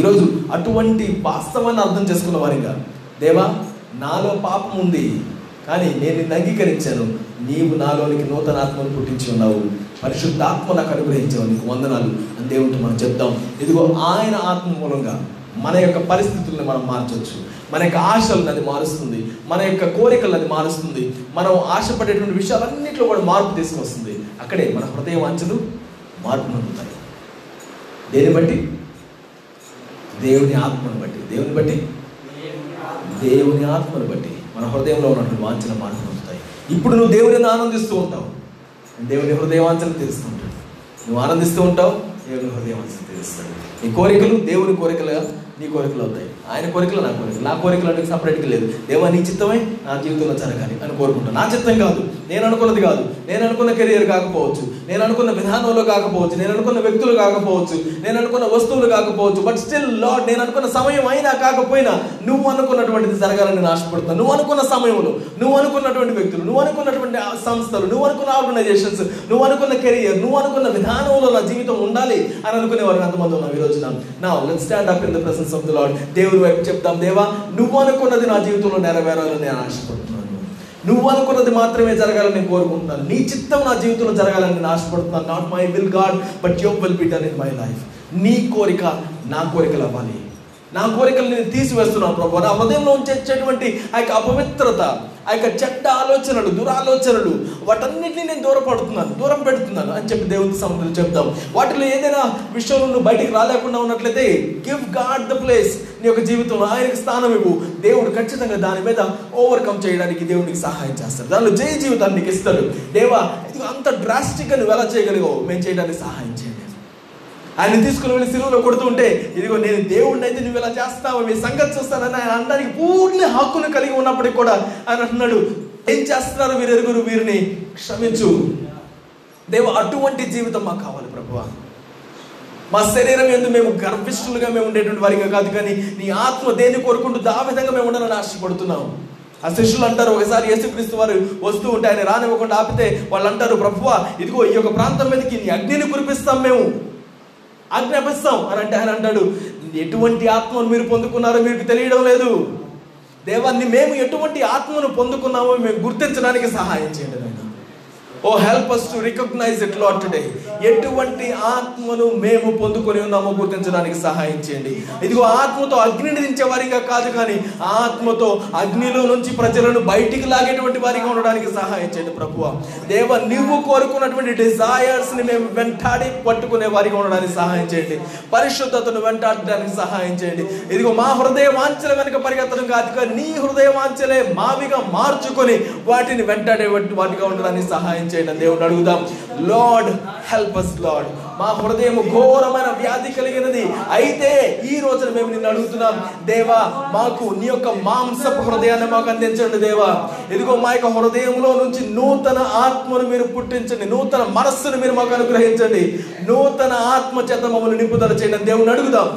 ఈరోజు అటువంటి వాస్తవాన్ని అర్థం చేసుకున్న వారిగా దేవా నాలో పాపం ఉంది కానీ నేను నిన్ను అంగీకరించాను. నీవు నాలోనికి నూతన ఆత్మను పుట్టించి ఉన్నావు. పరిశుద్ధ ఆత్మ నాకు అనుగ్రహించావు. నీకు వందనాలు. అని దేవుడితో మనం చెప్తాం. ఇదిగో ఆయన ఆత్మ మూలంగా. మన యొక్క పరిస్థితుల్ని మనం మార్చవచ్చు మన యొక్క ఆశలను అది మారుస్తుంది. మన యొక్క కోరికలను అది మారుస్తుంది. మనం ఆశపడేటువంటి విషయాలన్నింటిలో కూడా మార్పు తీసుకొస్తుంది. అక్కడే మన హృదయ వాంఛలు మార్పు పొందుతాయి దేని బట్టి? దేవుని ఆత్మను బట్టి. దేవుని బట్టి? దేవుని ఆత్మను బట్టి. మన హృదయంలో ఉన్నటువంటి వాంఛన మార్పు పొందుతాయి ఇప్పుడు నువ్వు దేవుడిని ఆనందిస్తూ ఉంటావు. దేవుని హృదయ వాంఛన తెలుస్తూ ఉంటాడు. నువ్వు ఆనందిస్తూ ఉంటావు. దేవుని హృదయ వాంఛన తెలుస్తాడు నీ కోరికలు దేవుని కోరికలుగా నీ కోరికలు అవుతాయి. ఆయన కోరికలు నా కోరికలు. నా కోరికలు అనేది సపరేట్గా లేదు. దేవా నీ చిత్తమే నా జీవితంలో జరగాలి అని కోరుకుంటాను నా చిత్తం కాదు. నేను అనుకున్నది కాదు. నేను అనుకున్న కెరియర్ కాకపోవచ్చు. నేను అనుకున్న విధానంలో కాకపోవచ్చు. నేను అనుకున్న వ్యక్తులు కాకపోవచ్చు. నేను అనుకున్న వస్తువులు కాకపోవచ్చు. బట్ స్టిల్ లాడ్ నేను అనుకున్న సమయం అయినా కాకపోయినా నువ్వు అనుకున్నటువంటిది జరగాలని నేను ఆశపడుతున్నాను. నువ్వు అనుకున్న సమయంలో నువ్వు అనుకున్నటువంటి వ్యక్తులు నువ్వు అనుకున్నటువంటి సంస్థలు నువ్వు అనుకున్న ఆర్గనైజేషన్స్ నువ్వు అనుకున్న కెరియర్ నువ్వు అనుకున్న విధానంలో నా జీవితం ఉండాలి అని అనుకునే వారు ఎంతమంది ఉన్నాం ఈ రోజున? నా let stand up in the presence of the Lord దేవుని వైపు చెప్తాం దేవా నువ్వు అనుకున్నది నా జీవితంలో నెరవేరాలని నేను ఆశపడుతున్నాను. నువ్వు అనుకున్నది మాత్రమే జరగాలని నేను కోరుకుంటున్నాను. నీ చిత్తం నా జీవితంలో జరగాలని నేను ఆశపడుతున్నాను. Not my will God but your will be done in my life నీ కోరిక నా కోరికలు అవ్వాలి. నా కోరికలు నేను తీసివేస్తున్నాను ప్రభు. నా హృదయంలో ఉంచేటువంటి ఆ యొక్క అపవిత్రత ఆ యొక్క చెడ్డ ఆలోచనలు దురాలోచనలు వాటన్నిటిని నేను దూరపడుతున్నాను దూరం పెడుతున్నాను అని చెప్పి దేవుని సముద్రం చెప్తాం. వాటిలో ఏదైనా విషయంలో నువ్వు బయటికి రాలేకుండా ఉన్నట్లయితే గివ్ గాడ్ ద ప్లేస్ నీ యొక్క జీవితంలో ఆయనకి స్థానం ఇవ్వు. దేవుడు ఖచ్చితంగా దాని మీద ఓవర్కమ్ చేయడానికి దేవునికి సహాయం చేస్తాడు. దానిలో జయ జీవితాన్ని నీకు ఇస్తాడు. దేవా ఇది అంత డ్రాస్టిక్గా నువ్వు ఎలా చేయగలిగావు? మేము చేయడానికి సహాయం చేయండి. ఆయన తీసుకుని వెళ్ళి సిలువలో కొడుతూ ఉంటే ఇదిగో నేను దేవుడిని అయితే నువ్వు ఇలా చేస్తావు? మీ సంగతి చూస్తానని ఆయన అనడానికి పూర్ణ హక్కును కలిగి ఉన్నప్పటికీ కూడా ఆయన అంటున్నాడు ఏం చేస్తున్నారు వీరు ఎరుగురు? వీరిని క్షమించు. దేవ అటువంటి జీవితం మాకు కావాలి ప్రభువ. మా శరీరం ఎందు మేము గర్భిష్ఠులుగా మేము ఉండేటువంటి వారిగా కాదు కానీ నీ ఆత్మ దేన్ని కోరుకుంటూ ఆ విధంగా మేము ఉండాలని ఆశపడుతున్నాం. ఆ శిష్యులు అంటారు ఒకసారి యేసుక్రీస్తు వారు వస్తూ ఉంటే ఆయన రానివ్వకుండా ఆపితే వాళ్ళు అంటారు ప్రభువా ఇదిగో ఈ యొక్క ప్రాంతం మీదకి నీ అగ్నిని కురిపిస్తాం మేము. ఆజ్ఞాపిస్తాం అని అంటే ఆయన అంటాడు. ఎటువంటి ఆత్మను మీరు పొందుకున్నారో మీకు తెలియడం లేదు. దేవాన్ని మేము ఎటువంటి ఆత్మను పొందుకున్నామో మేము గుర్తించడానికి సహాయం చేయండి నాయన. ఓ help us to recognise it Lord today ఎటువంటి ఆత్మను మేము పొందుకొని ఉన్నామో గుర్తించడానికి సహాయం చేయండి. ఇదిగో ఆత్మతో అగ్నిని దించే వారిగా కాదు కానీ ఆత్మతో అగ్నిలో నుంచి ప్రజలను బయటికి లాగేటువంటి వారిగా ఉండడానికి సహాయం చేయండి ప్రభువ. దేవ నువ్వు కోరుకున్నటువంటి డిజాయర్స్ని మేము వెంటాడి పట్టుకునే వారిగా ఉండడానికి సహాయం చేయండి. పరిశుద్ధతను వెంటాడడానికి సహాయం చేయండి. ఇదిగో మా హృదయ వాంఛల వెనుక పరిగెత్తడం కాదు కానీ నీ హృదయ వాంఛలే మావిగా మార్చుకొని వాటిని వెంటాడే వాటిగా ఉండడానికి సహాయం చేయండి అని దేవుడు అడుగుదాం లార్డ్ హెల్ప్ అస్ లార్డ్ మా హృదయం ఘోరమైన వ్యాధి కలిగినది. అయితే ఈ రోజున మేము నిన్ను అడుగుతున్నాం దేవా మాకు నీ యొక్క మాంసపు హృదయాన్ని మాకు అందించండి దేవా. ఇదిగో మా యొక్క హృదయంలో నుంచి నూతన ఆత్మను మీరు పుట్టించండి నూతన మనస్సును మీరు మాకు అనుగ్రహించండి. నూతన ఆత్మ చేత మమ్మల్ని నింపుదల చేయండి దేవుని అడుగుదాం.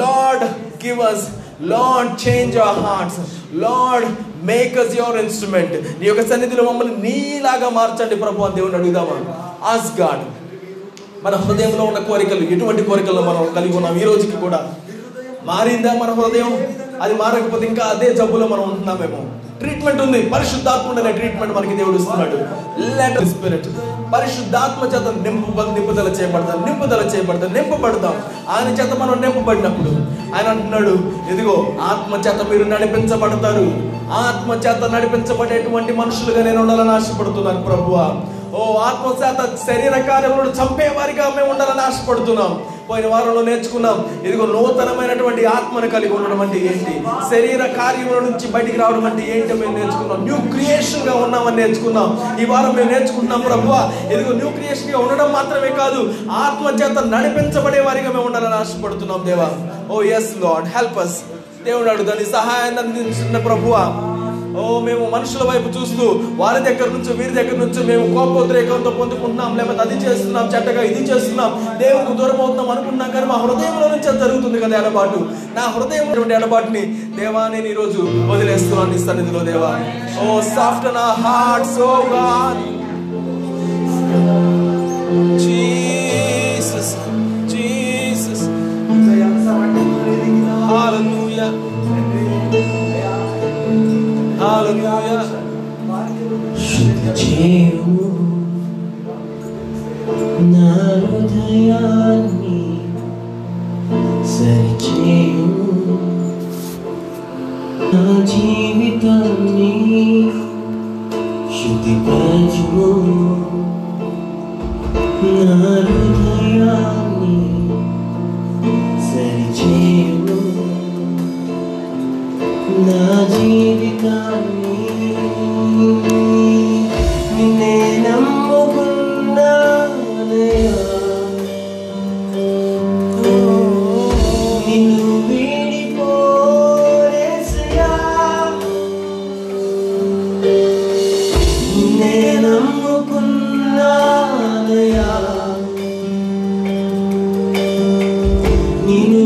Lord give us Lord change our hearts Lord make us your instrument నీ యొక్క సన్నిధిలో మమ్మల్ని నీలాగా మార్చండి ప్రభు అని దేవుని అడుగుదామా? ఆస్ గాడ్ మన హృదయంలో ఉన్న కోరికలు ఎటువంటి కోరికలు మనం కలిగి ఉన్నాం ఈ రోజుకి కూడా? మారిందా మన హృదయం? అది మారకపోతే ఇంకా అదే జబ్బులో మనం ఉంటున్నామేమో. ట్రీట్మెంట్ ఉంది. పరిశుద్ధాత్ముడు ట్రీట్మెంట్ మనకి దేవుడు ఇస్తున్నాడు. లెటర్ స్పిరిట్ పరిశుద్ధాత్మ చేత నింపు నింపుదల చేయబడతాం. నింపుదల చేయబడతాం. నింపబడతాం. ఆయన చేత మనం నింపబడినప్పుడు ఆయన అంటున్నాడు ఇదిగో ఆత్మ చేత మీరు నడిపించబడతారు. ఆత్మ చేత నడిపించబడేటువంటి మనుషులుగా నేను ఉండాలని ఆశపడుతున్నాను ప్రభువా. ఓ ఆత్మశాత శరీర కార్యములను చంపే వారిగా మేము ఉండాలని ఆశపడుతున్నాం. పోయిన వారంలో నేర్చుకున్నాం. ఇదిగో నూతనమైనటువంటి ఆత్మను కలిగి ఉండడం అంటే ఏంటి? శరీర కార్యముల నుంచి బయటికి రావడం అంటే ఏంటో మేము నేర్చుకున్నాం. న్యూ క్రియేషన్గా ఉన్నామని నేర్చుకున్నాం. ఈ వారం మేము నేర్చుకుంటున్నాం ప్రభు ఇదిగో న్యూ క్రియేషన్గా ఉండడం మాత్రమే కాదు ఆత్మ చేత నడిపించబడే వారిగా మేము ఉండాలని ఆశపడుతున్నాం దేవా. ఓ ఎస్ లార్డ్ హెల్ప్ అస్ దేవుడు అడుగుతాను సహాయాన్ని అందించిన ప్రభువా. ఓ మేము మనుషుల వైపు చూస్తూ వారి దగ్గర నుంచి వీరి దగ్గర నుంచి మేము కోపోద్రేకంతో పొందుకుంటున్నాం లేకపోతే అది చేస్తున్నాం చెడ్డగా ఇది చేస్తున్నాం దేవునికి దూరం అవుతున్నాం అనుకున్నాం కానీ మా హృదయంలో నుంచి అది జరుగుతుంది కదా ఎడబాటు నా హృదయం ఎడబాటుని దేవా నేను ఈ రోజు వదిలేస్తున్నాను నీ సన్నిధిలో దేవా. ఓ సాఫ్ట్ నా heart so God Jesus Jesus hallelujah hallelujah చేయుము నా హృదయాన్ని సరిచేయుము నా జీవితాన్ని శుద్ధిపరచుము నా హృదయాన్ని సరిచేయుము నా జీవితాన్ని నిన్నే నమ్ముకున్నానయ్యా నిన్ను వీడిపోరేసయా నిన్నే నమ్ముకున్నానయ్యా నిన్ను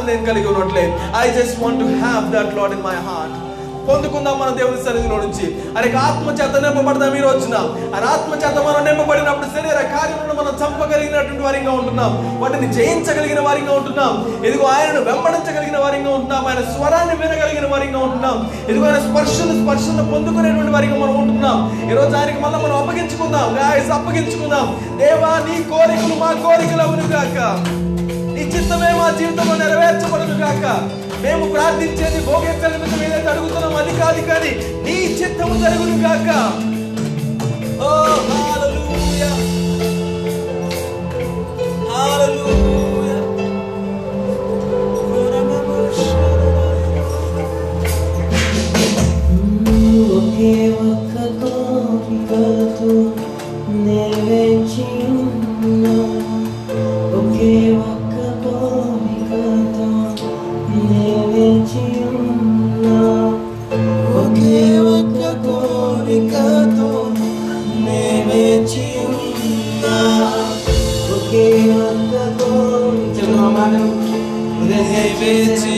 ఉన్నట్లయితే నేను కలిగి ఉన్నట్లే. I just want to have that Lord in my heart పొందుకుందాం మన దేవుని సన్నిధిలో నుంచి. అరే ఆత్మ చేత నింపబడదాం ఈ రోజున. ఆ ఆత్మ చేత మనం నింపబడినప్పుడు శరీర కార్యములను మనం చంపగలిగినటువంటి వారిగా ఉంటున్నాం. వాటిని జయించగలిగిన వారిగా ఉంటున్నాం. ఇదిగో ఆయనను వెంబడించగలిగిన వారిగా ఉంటున్నాం. ఆయన స్వరాన్ని వినగలిగిన వారిగా ఉంటున్నాం. ఇదిగో ఆయన స్పర్శను స్పర్శను పొందుకునేటువంటి వారిగా మనం ఉంటున్నాం. ఈ రోజు ఆయనకి మళ్ళీ మనం అప్పగించుకుందాం. గాయస్ అప్పగించుకుందాం. దేవా నీ కోరికలు మా కోరికలు అవును కాక నీ చిత్తమే మా జీవితంలో నెరవేర్చబడదు కాక మేము ప్రార్థించేది భోగేత్తల మీద ఏదైతే అడుగుతున్నాం అది కాదు కానీ నీ చిత్తము జరుగును కాక ఓ హల్లెలూయా. హల్లెలూయా. ఒకే ఒక్క కోరికతో it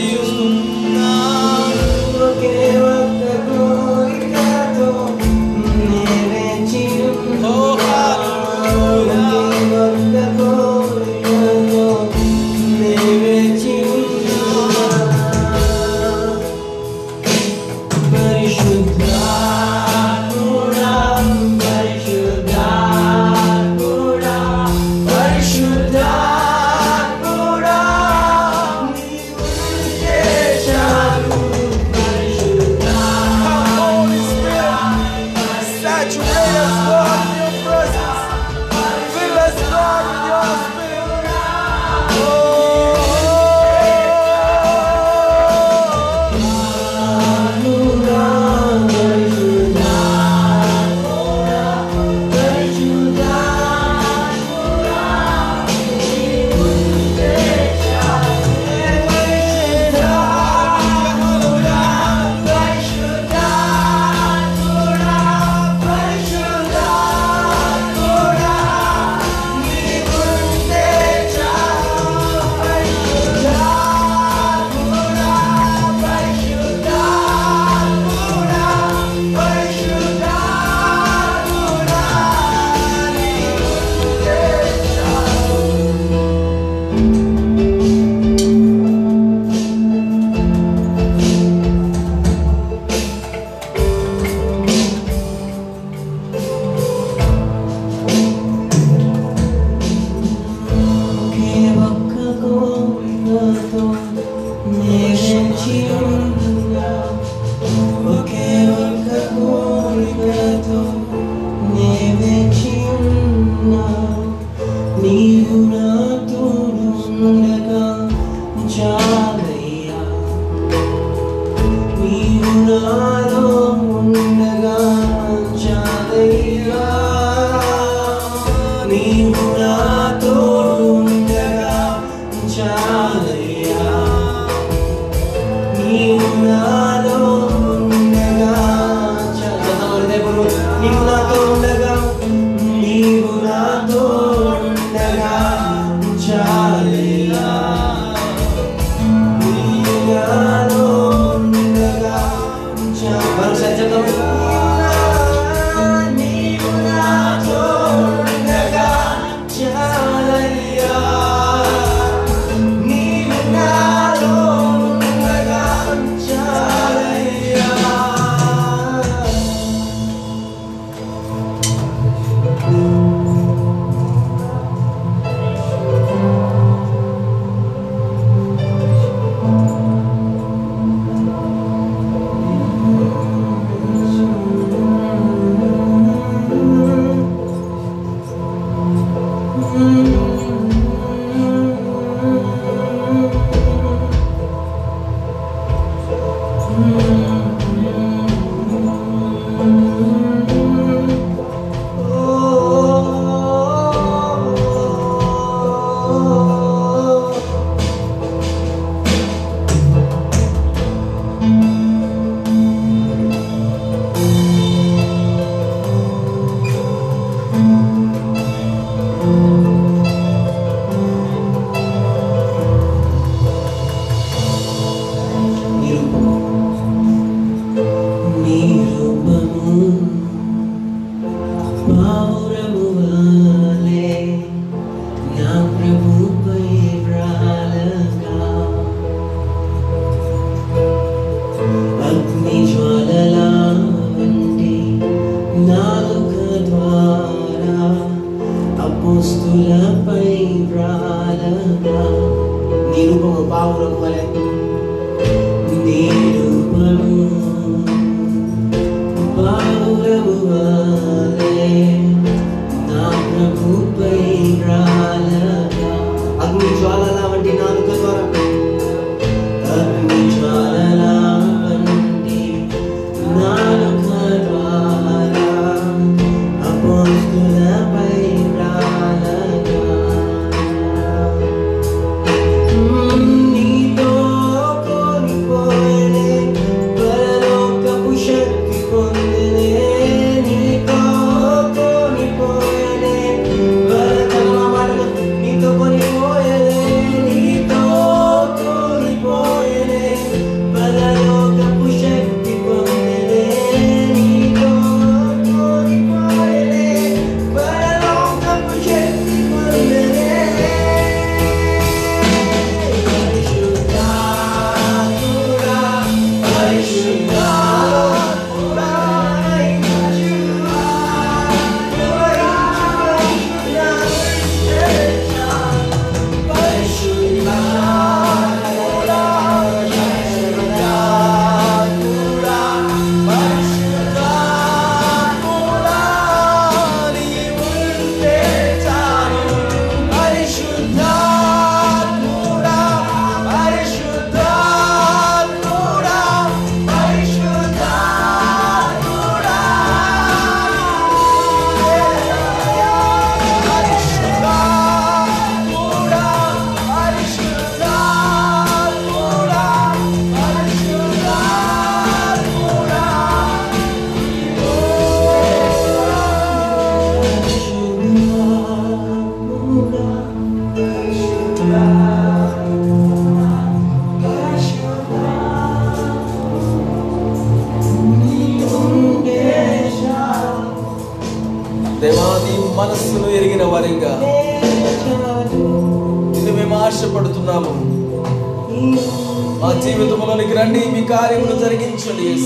Broadway.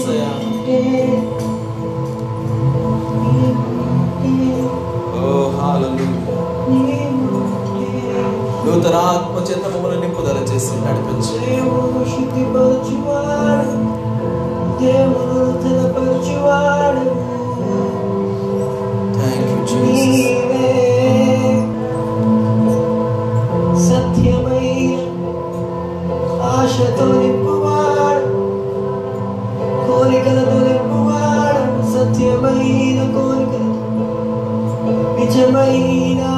ఏసయా ఓ హాలూయా నూతన ఆత్మ చేత మమ్మల్ని నింపుదల చేసి నడిపించి. దేవుడు తెలపరిచేవాడు థ్యాంక్ యూ జీసస్ సత్యమై ఆశతో నింపు المينا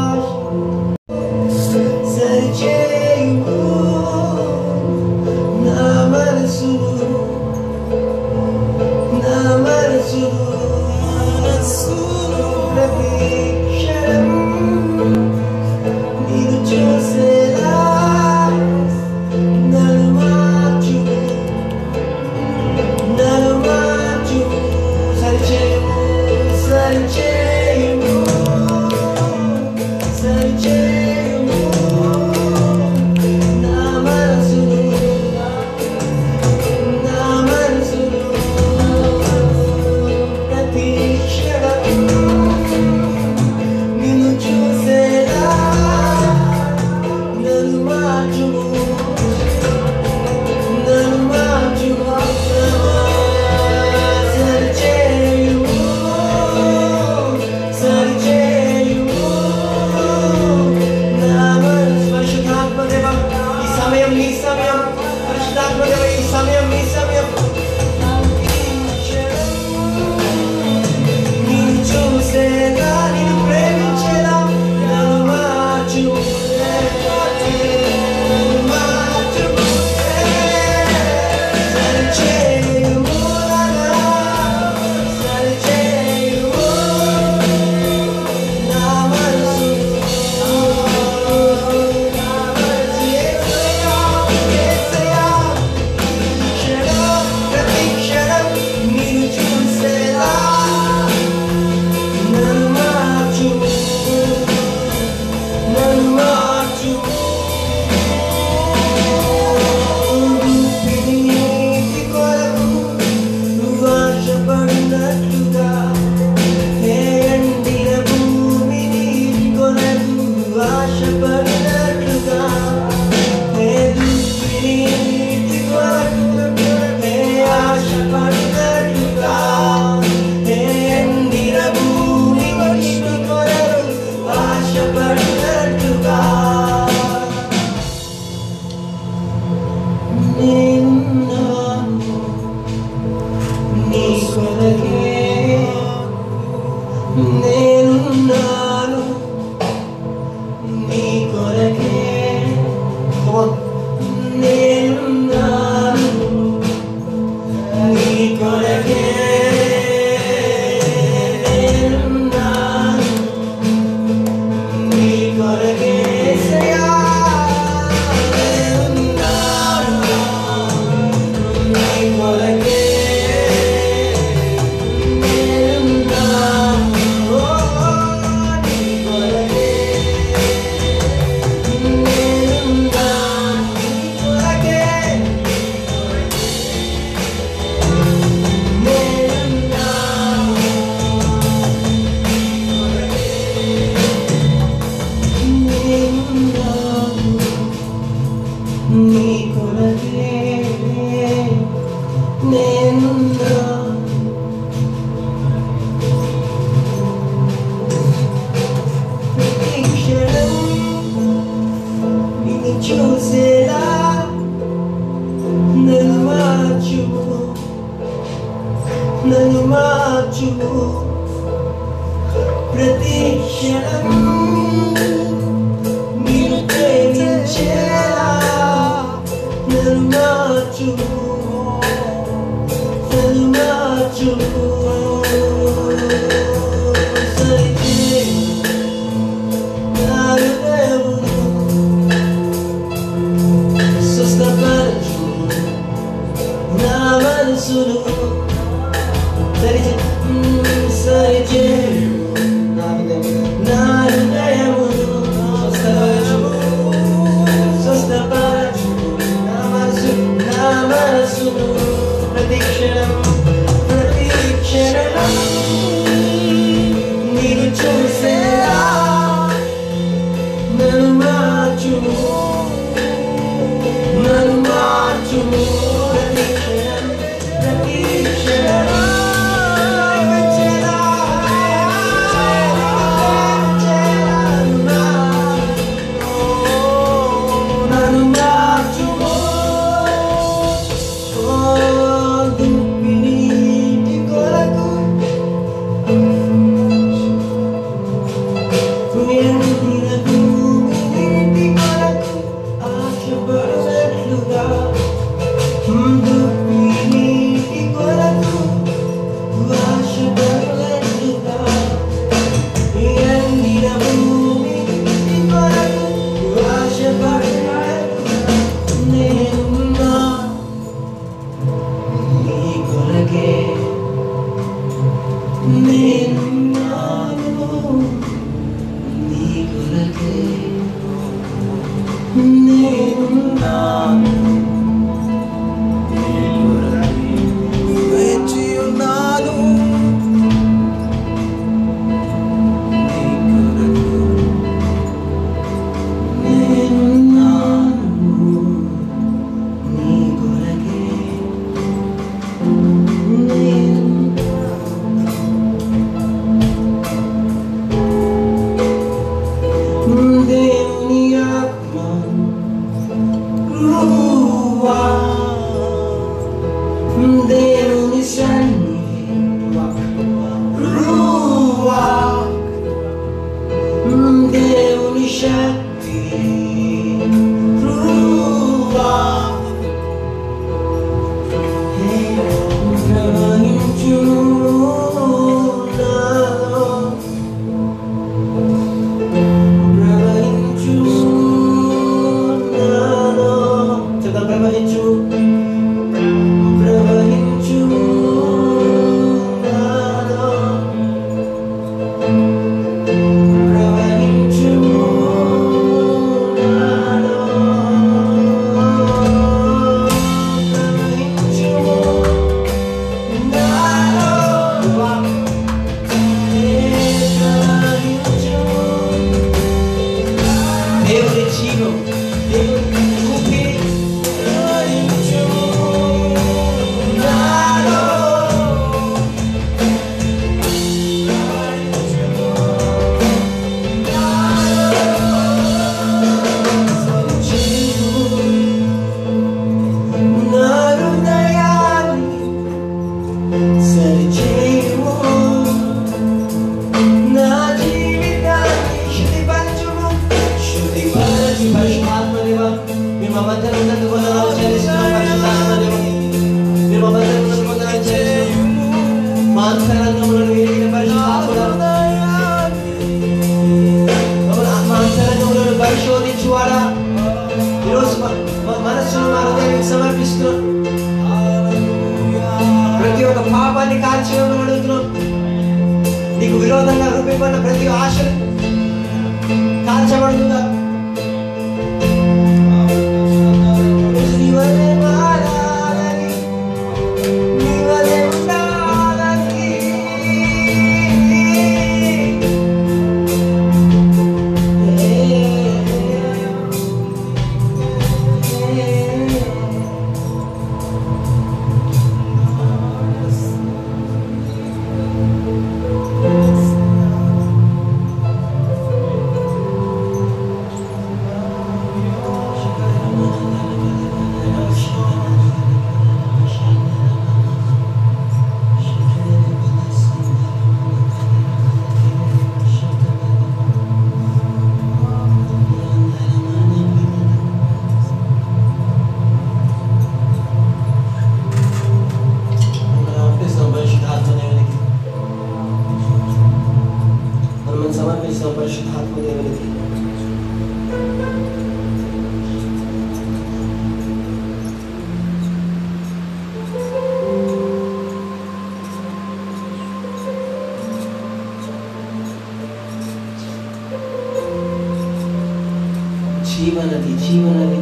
జీవనది జీవనది.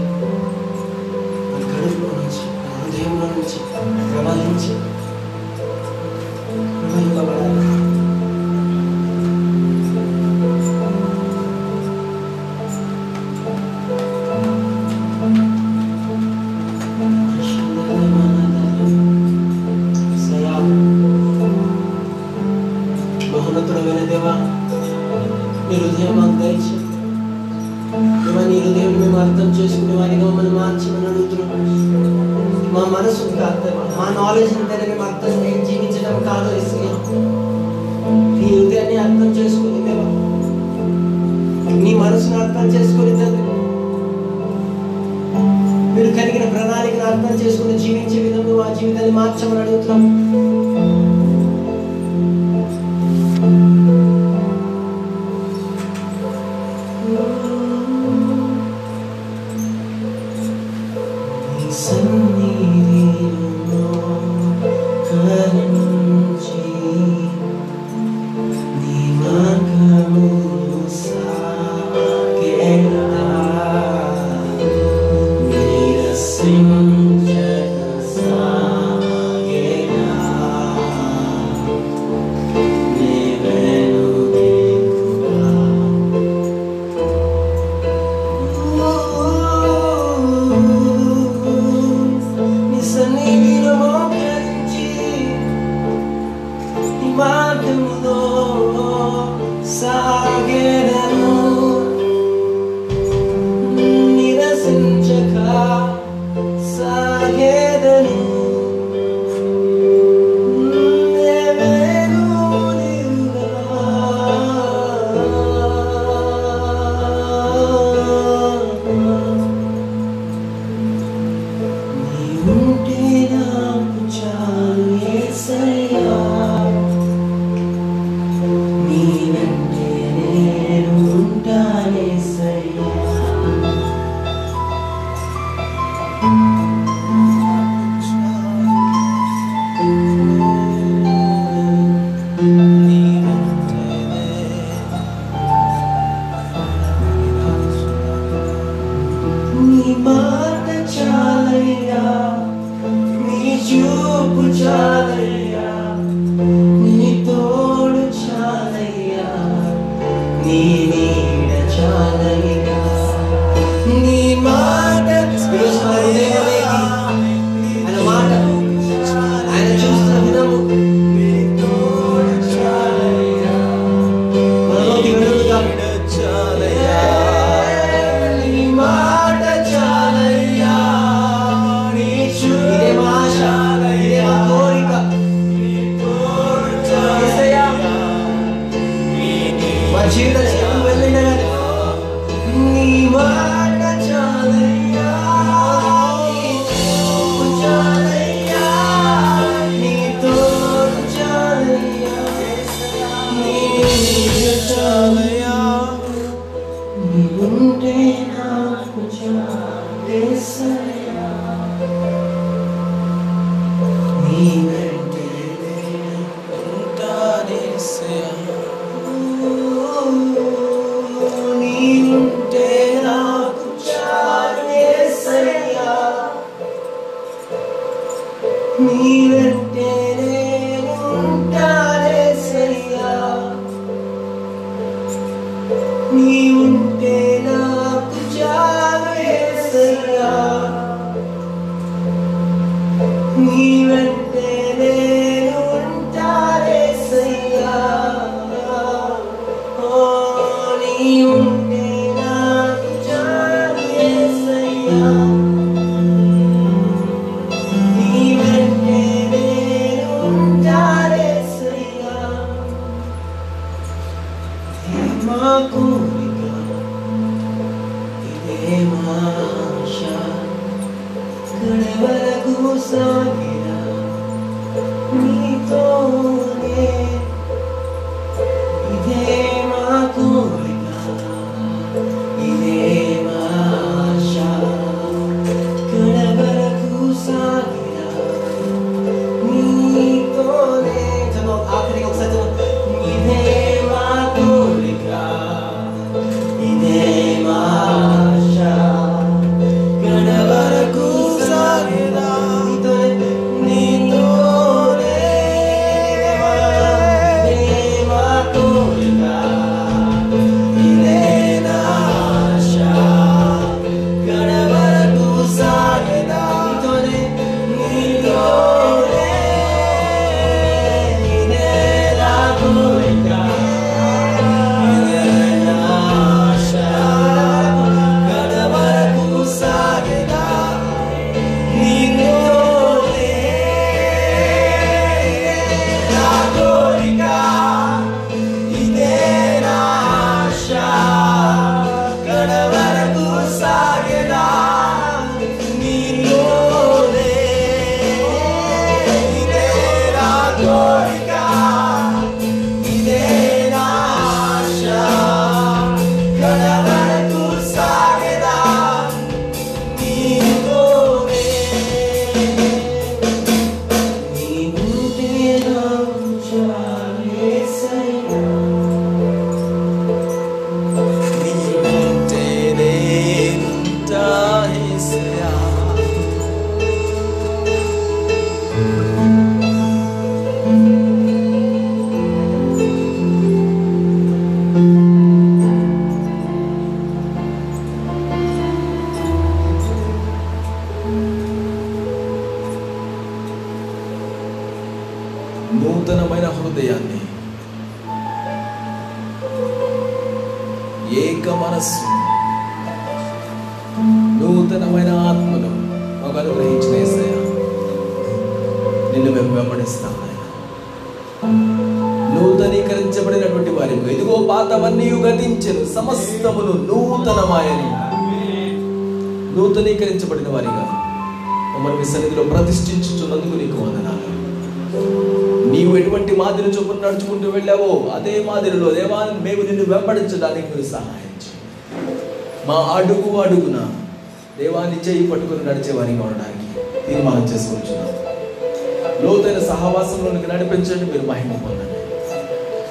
మన కడుపులో నుంచి మన హృదయంలో నుంచి ప్రవహించి ప్రవహింపబడాలి.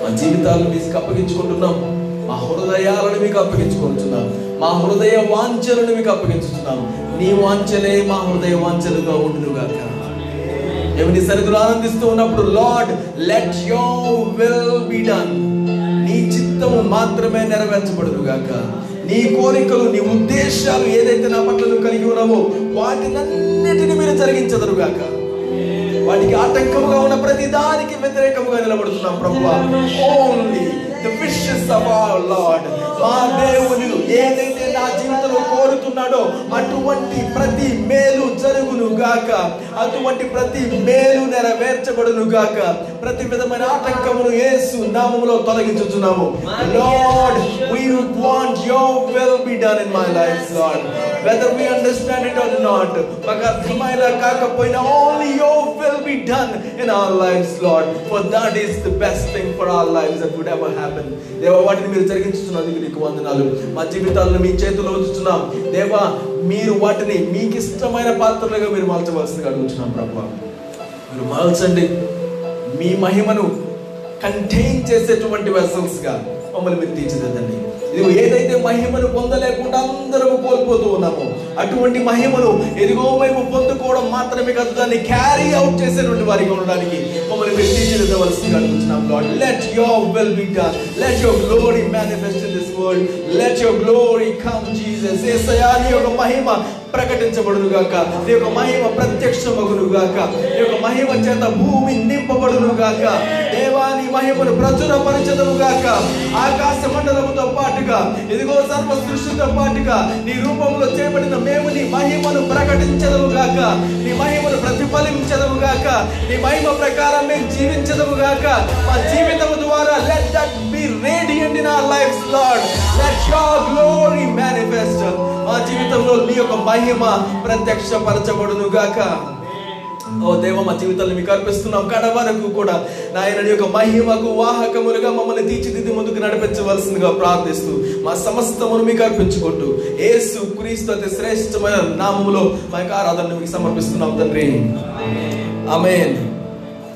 మా జీవితాలను మీకు అప్పగించుకుంటున్నాం. మా హృదయాలను మీకు అప్పగించుకుంటున్నాం. మా హృదయ వాంఛలను మీకు అప్పగించుతున్నాం నీ వాంఛలే మా హృదయ వాంఛలుగా ఉండునుగాక. మేము నీ ఆనందిస్తూ ఉన్నప్పుడు Lord let your will be done నీ చిత్తము మాత్రమే నెరవేర్చబడదు గాక నీ కోరికలు నీ ఉద్దేశాలు ఏదైతే నా పట్ల కలిగి ఉన్నావో వాటినన్నిటిని మీరు జరిగించదురు గాక వాటికి ఆటంకముగా ఉన్న ప్రతి దానికి వ్యతిరేకముగా నిలబడుతున్నాం ప్రభు only the wishes of our Lord మా దేవుని ఏదైతే నా జీవితంలో కోరుతున్నాడో అటువంటి ప్రతి మేలు జరుగును గాక. అటువంటి ప్రతి మేలు నెరవేర్చబడును గాక. ప్రతి విధమైన ఆటంకమును యేసు నామములో తొలగించుతున్నాము Lord we want done my life Lord whether we understand not మాకు కాకపోయినా only your will be done in our life Lord for best for our life that would ever వాటిని మీరు జరిగించుతున్నందుకు మా జీవితాలను మీ చేతిలో ఉంచుతున్నాం దేవా మీరు వాటిని మీకు ఇష్టమైన పాత్రలుగా మీరు మార్చవలసిందిగా అడుగుతున్నాం ప్రభు మీరు మార్చండి. మీ మహిమను కంటైన్ చేసేటువంటి వెసల్స్గా మమ్మల్ని మీరు తీర్చిదిద్దండి. ఇదిగో ఏదైతే మహిమను పొందలేకుండా అందరూ కోల్పోతూ ఉన్నామో అటువంటి మహిమను ఎదిగో మేము పొందుకోవడం మాత్రమే కాదు దాన్ని క్యారీ అవుట్ చేసేటువంటి వారికి ఉండడానికి మమ్మల్ని మీరు తీర్చిదిద్దవలసిందిగా అడుగుతున్నాం Lord let your will be done let your glory manifest in this world let your glory come Jesus యేసయ్యా నీ యొక్క మహిమ. ప్రకటించబడును గాక నీ యొక్క మహిమ ప్రత్యక్షమగును గాక నీ యొక్క మహిమ చేత భూమి నింపబడును గాక దేవాని మహిమను ప్రచురపరచదము గాక ఆకాశ మండలముతో పాటుగా ఇదిగో సర్వ సృష్టితో పాటుగా నీ రూపంలో చేపడిన మేము నీ మహిమను ప్రకటించదము గాక నీ మహిమను ప్రతిఫలించదము గాక నీ మహిమ ప్రకారం మేము జీవించదము గాక మా జీవితము ద్వారా let that be radiant in our life Lord let your glory manifest మా జీవితంలో నీ యొక్క మహిమ ప్రత్యక్షపరచబడును గాక ఓ దేవ మా జీవితాన్ని మీకు అర్పిస్తున్నాం. కడ వరకు కూడా నాయన యొక్క మహిమకు వాహకములుగా మమ్మల్ని తీర్చిదిద్ది ముందుకు నడిపించవలసిందిగా ప్రార్థిస్తూ మా సమస్తమును మీకు అర్పించుకుంటూ యేసు క్రీస్తు అతి శ్రేష్టమైన నామములో మా యొక్క ఆరాధన మీకు సమర్పిస్తున్నాం తండ్రి. ఆమేన్.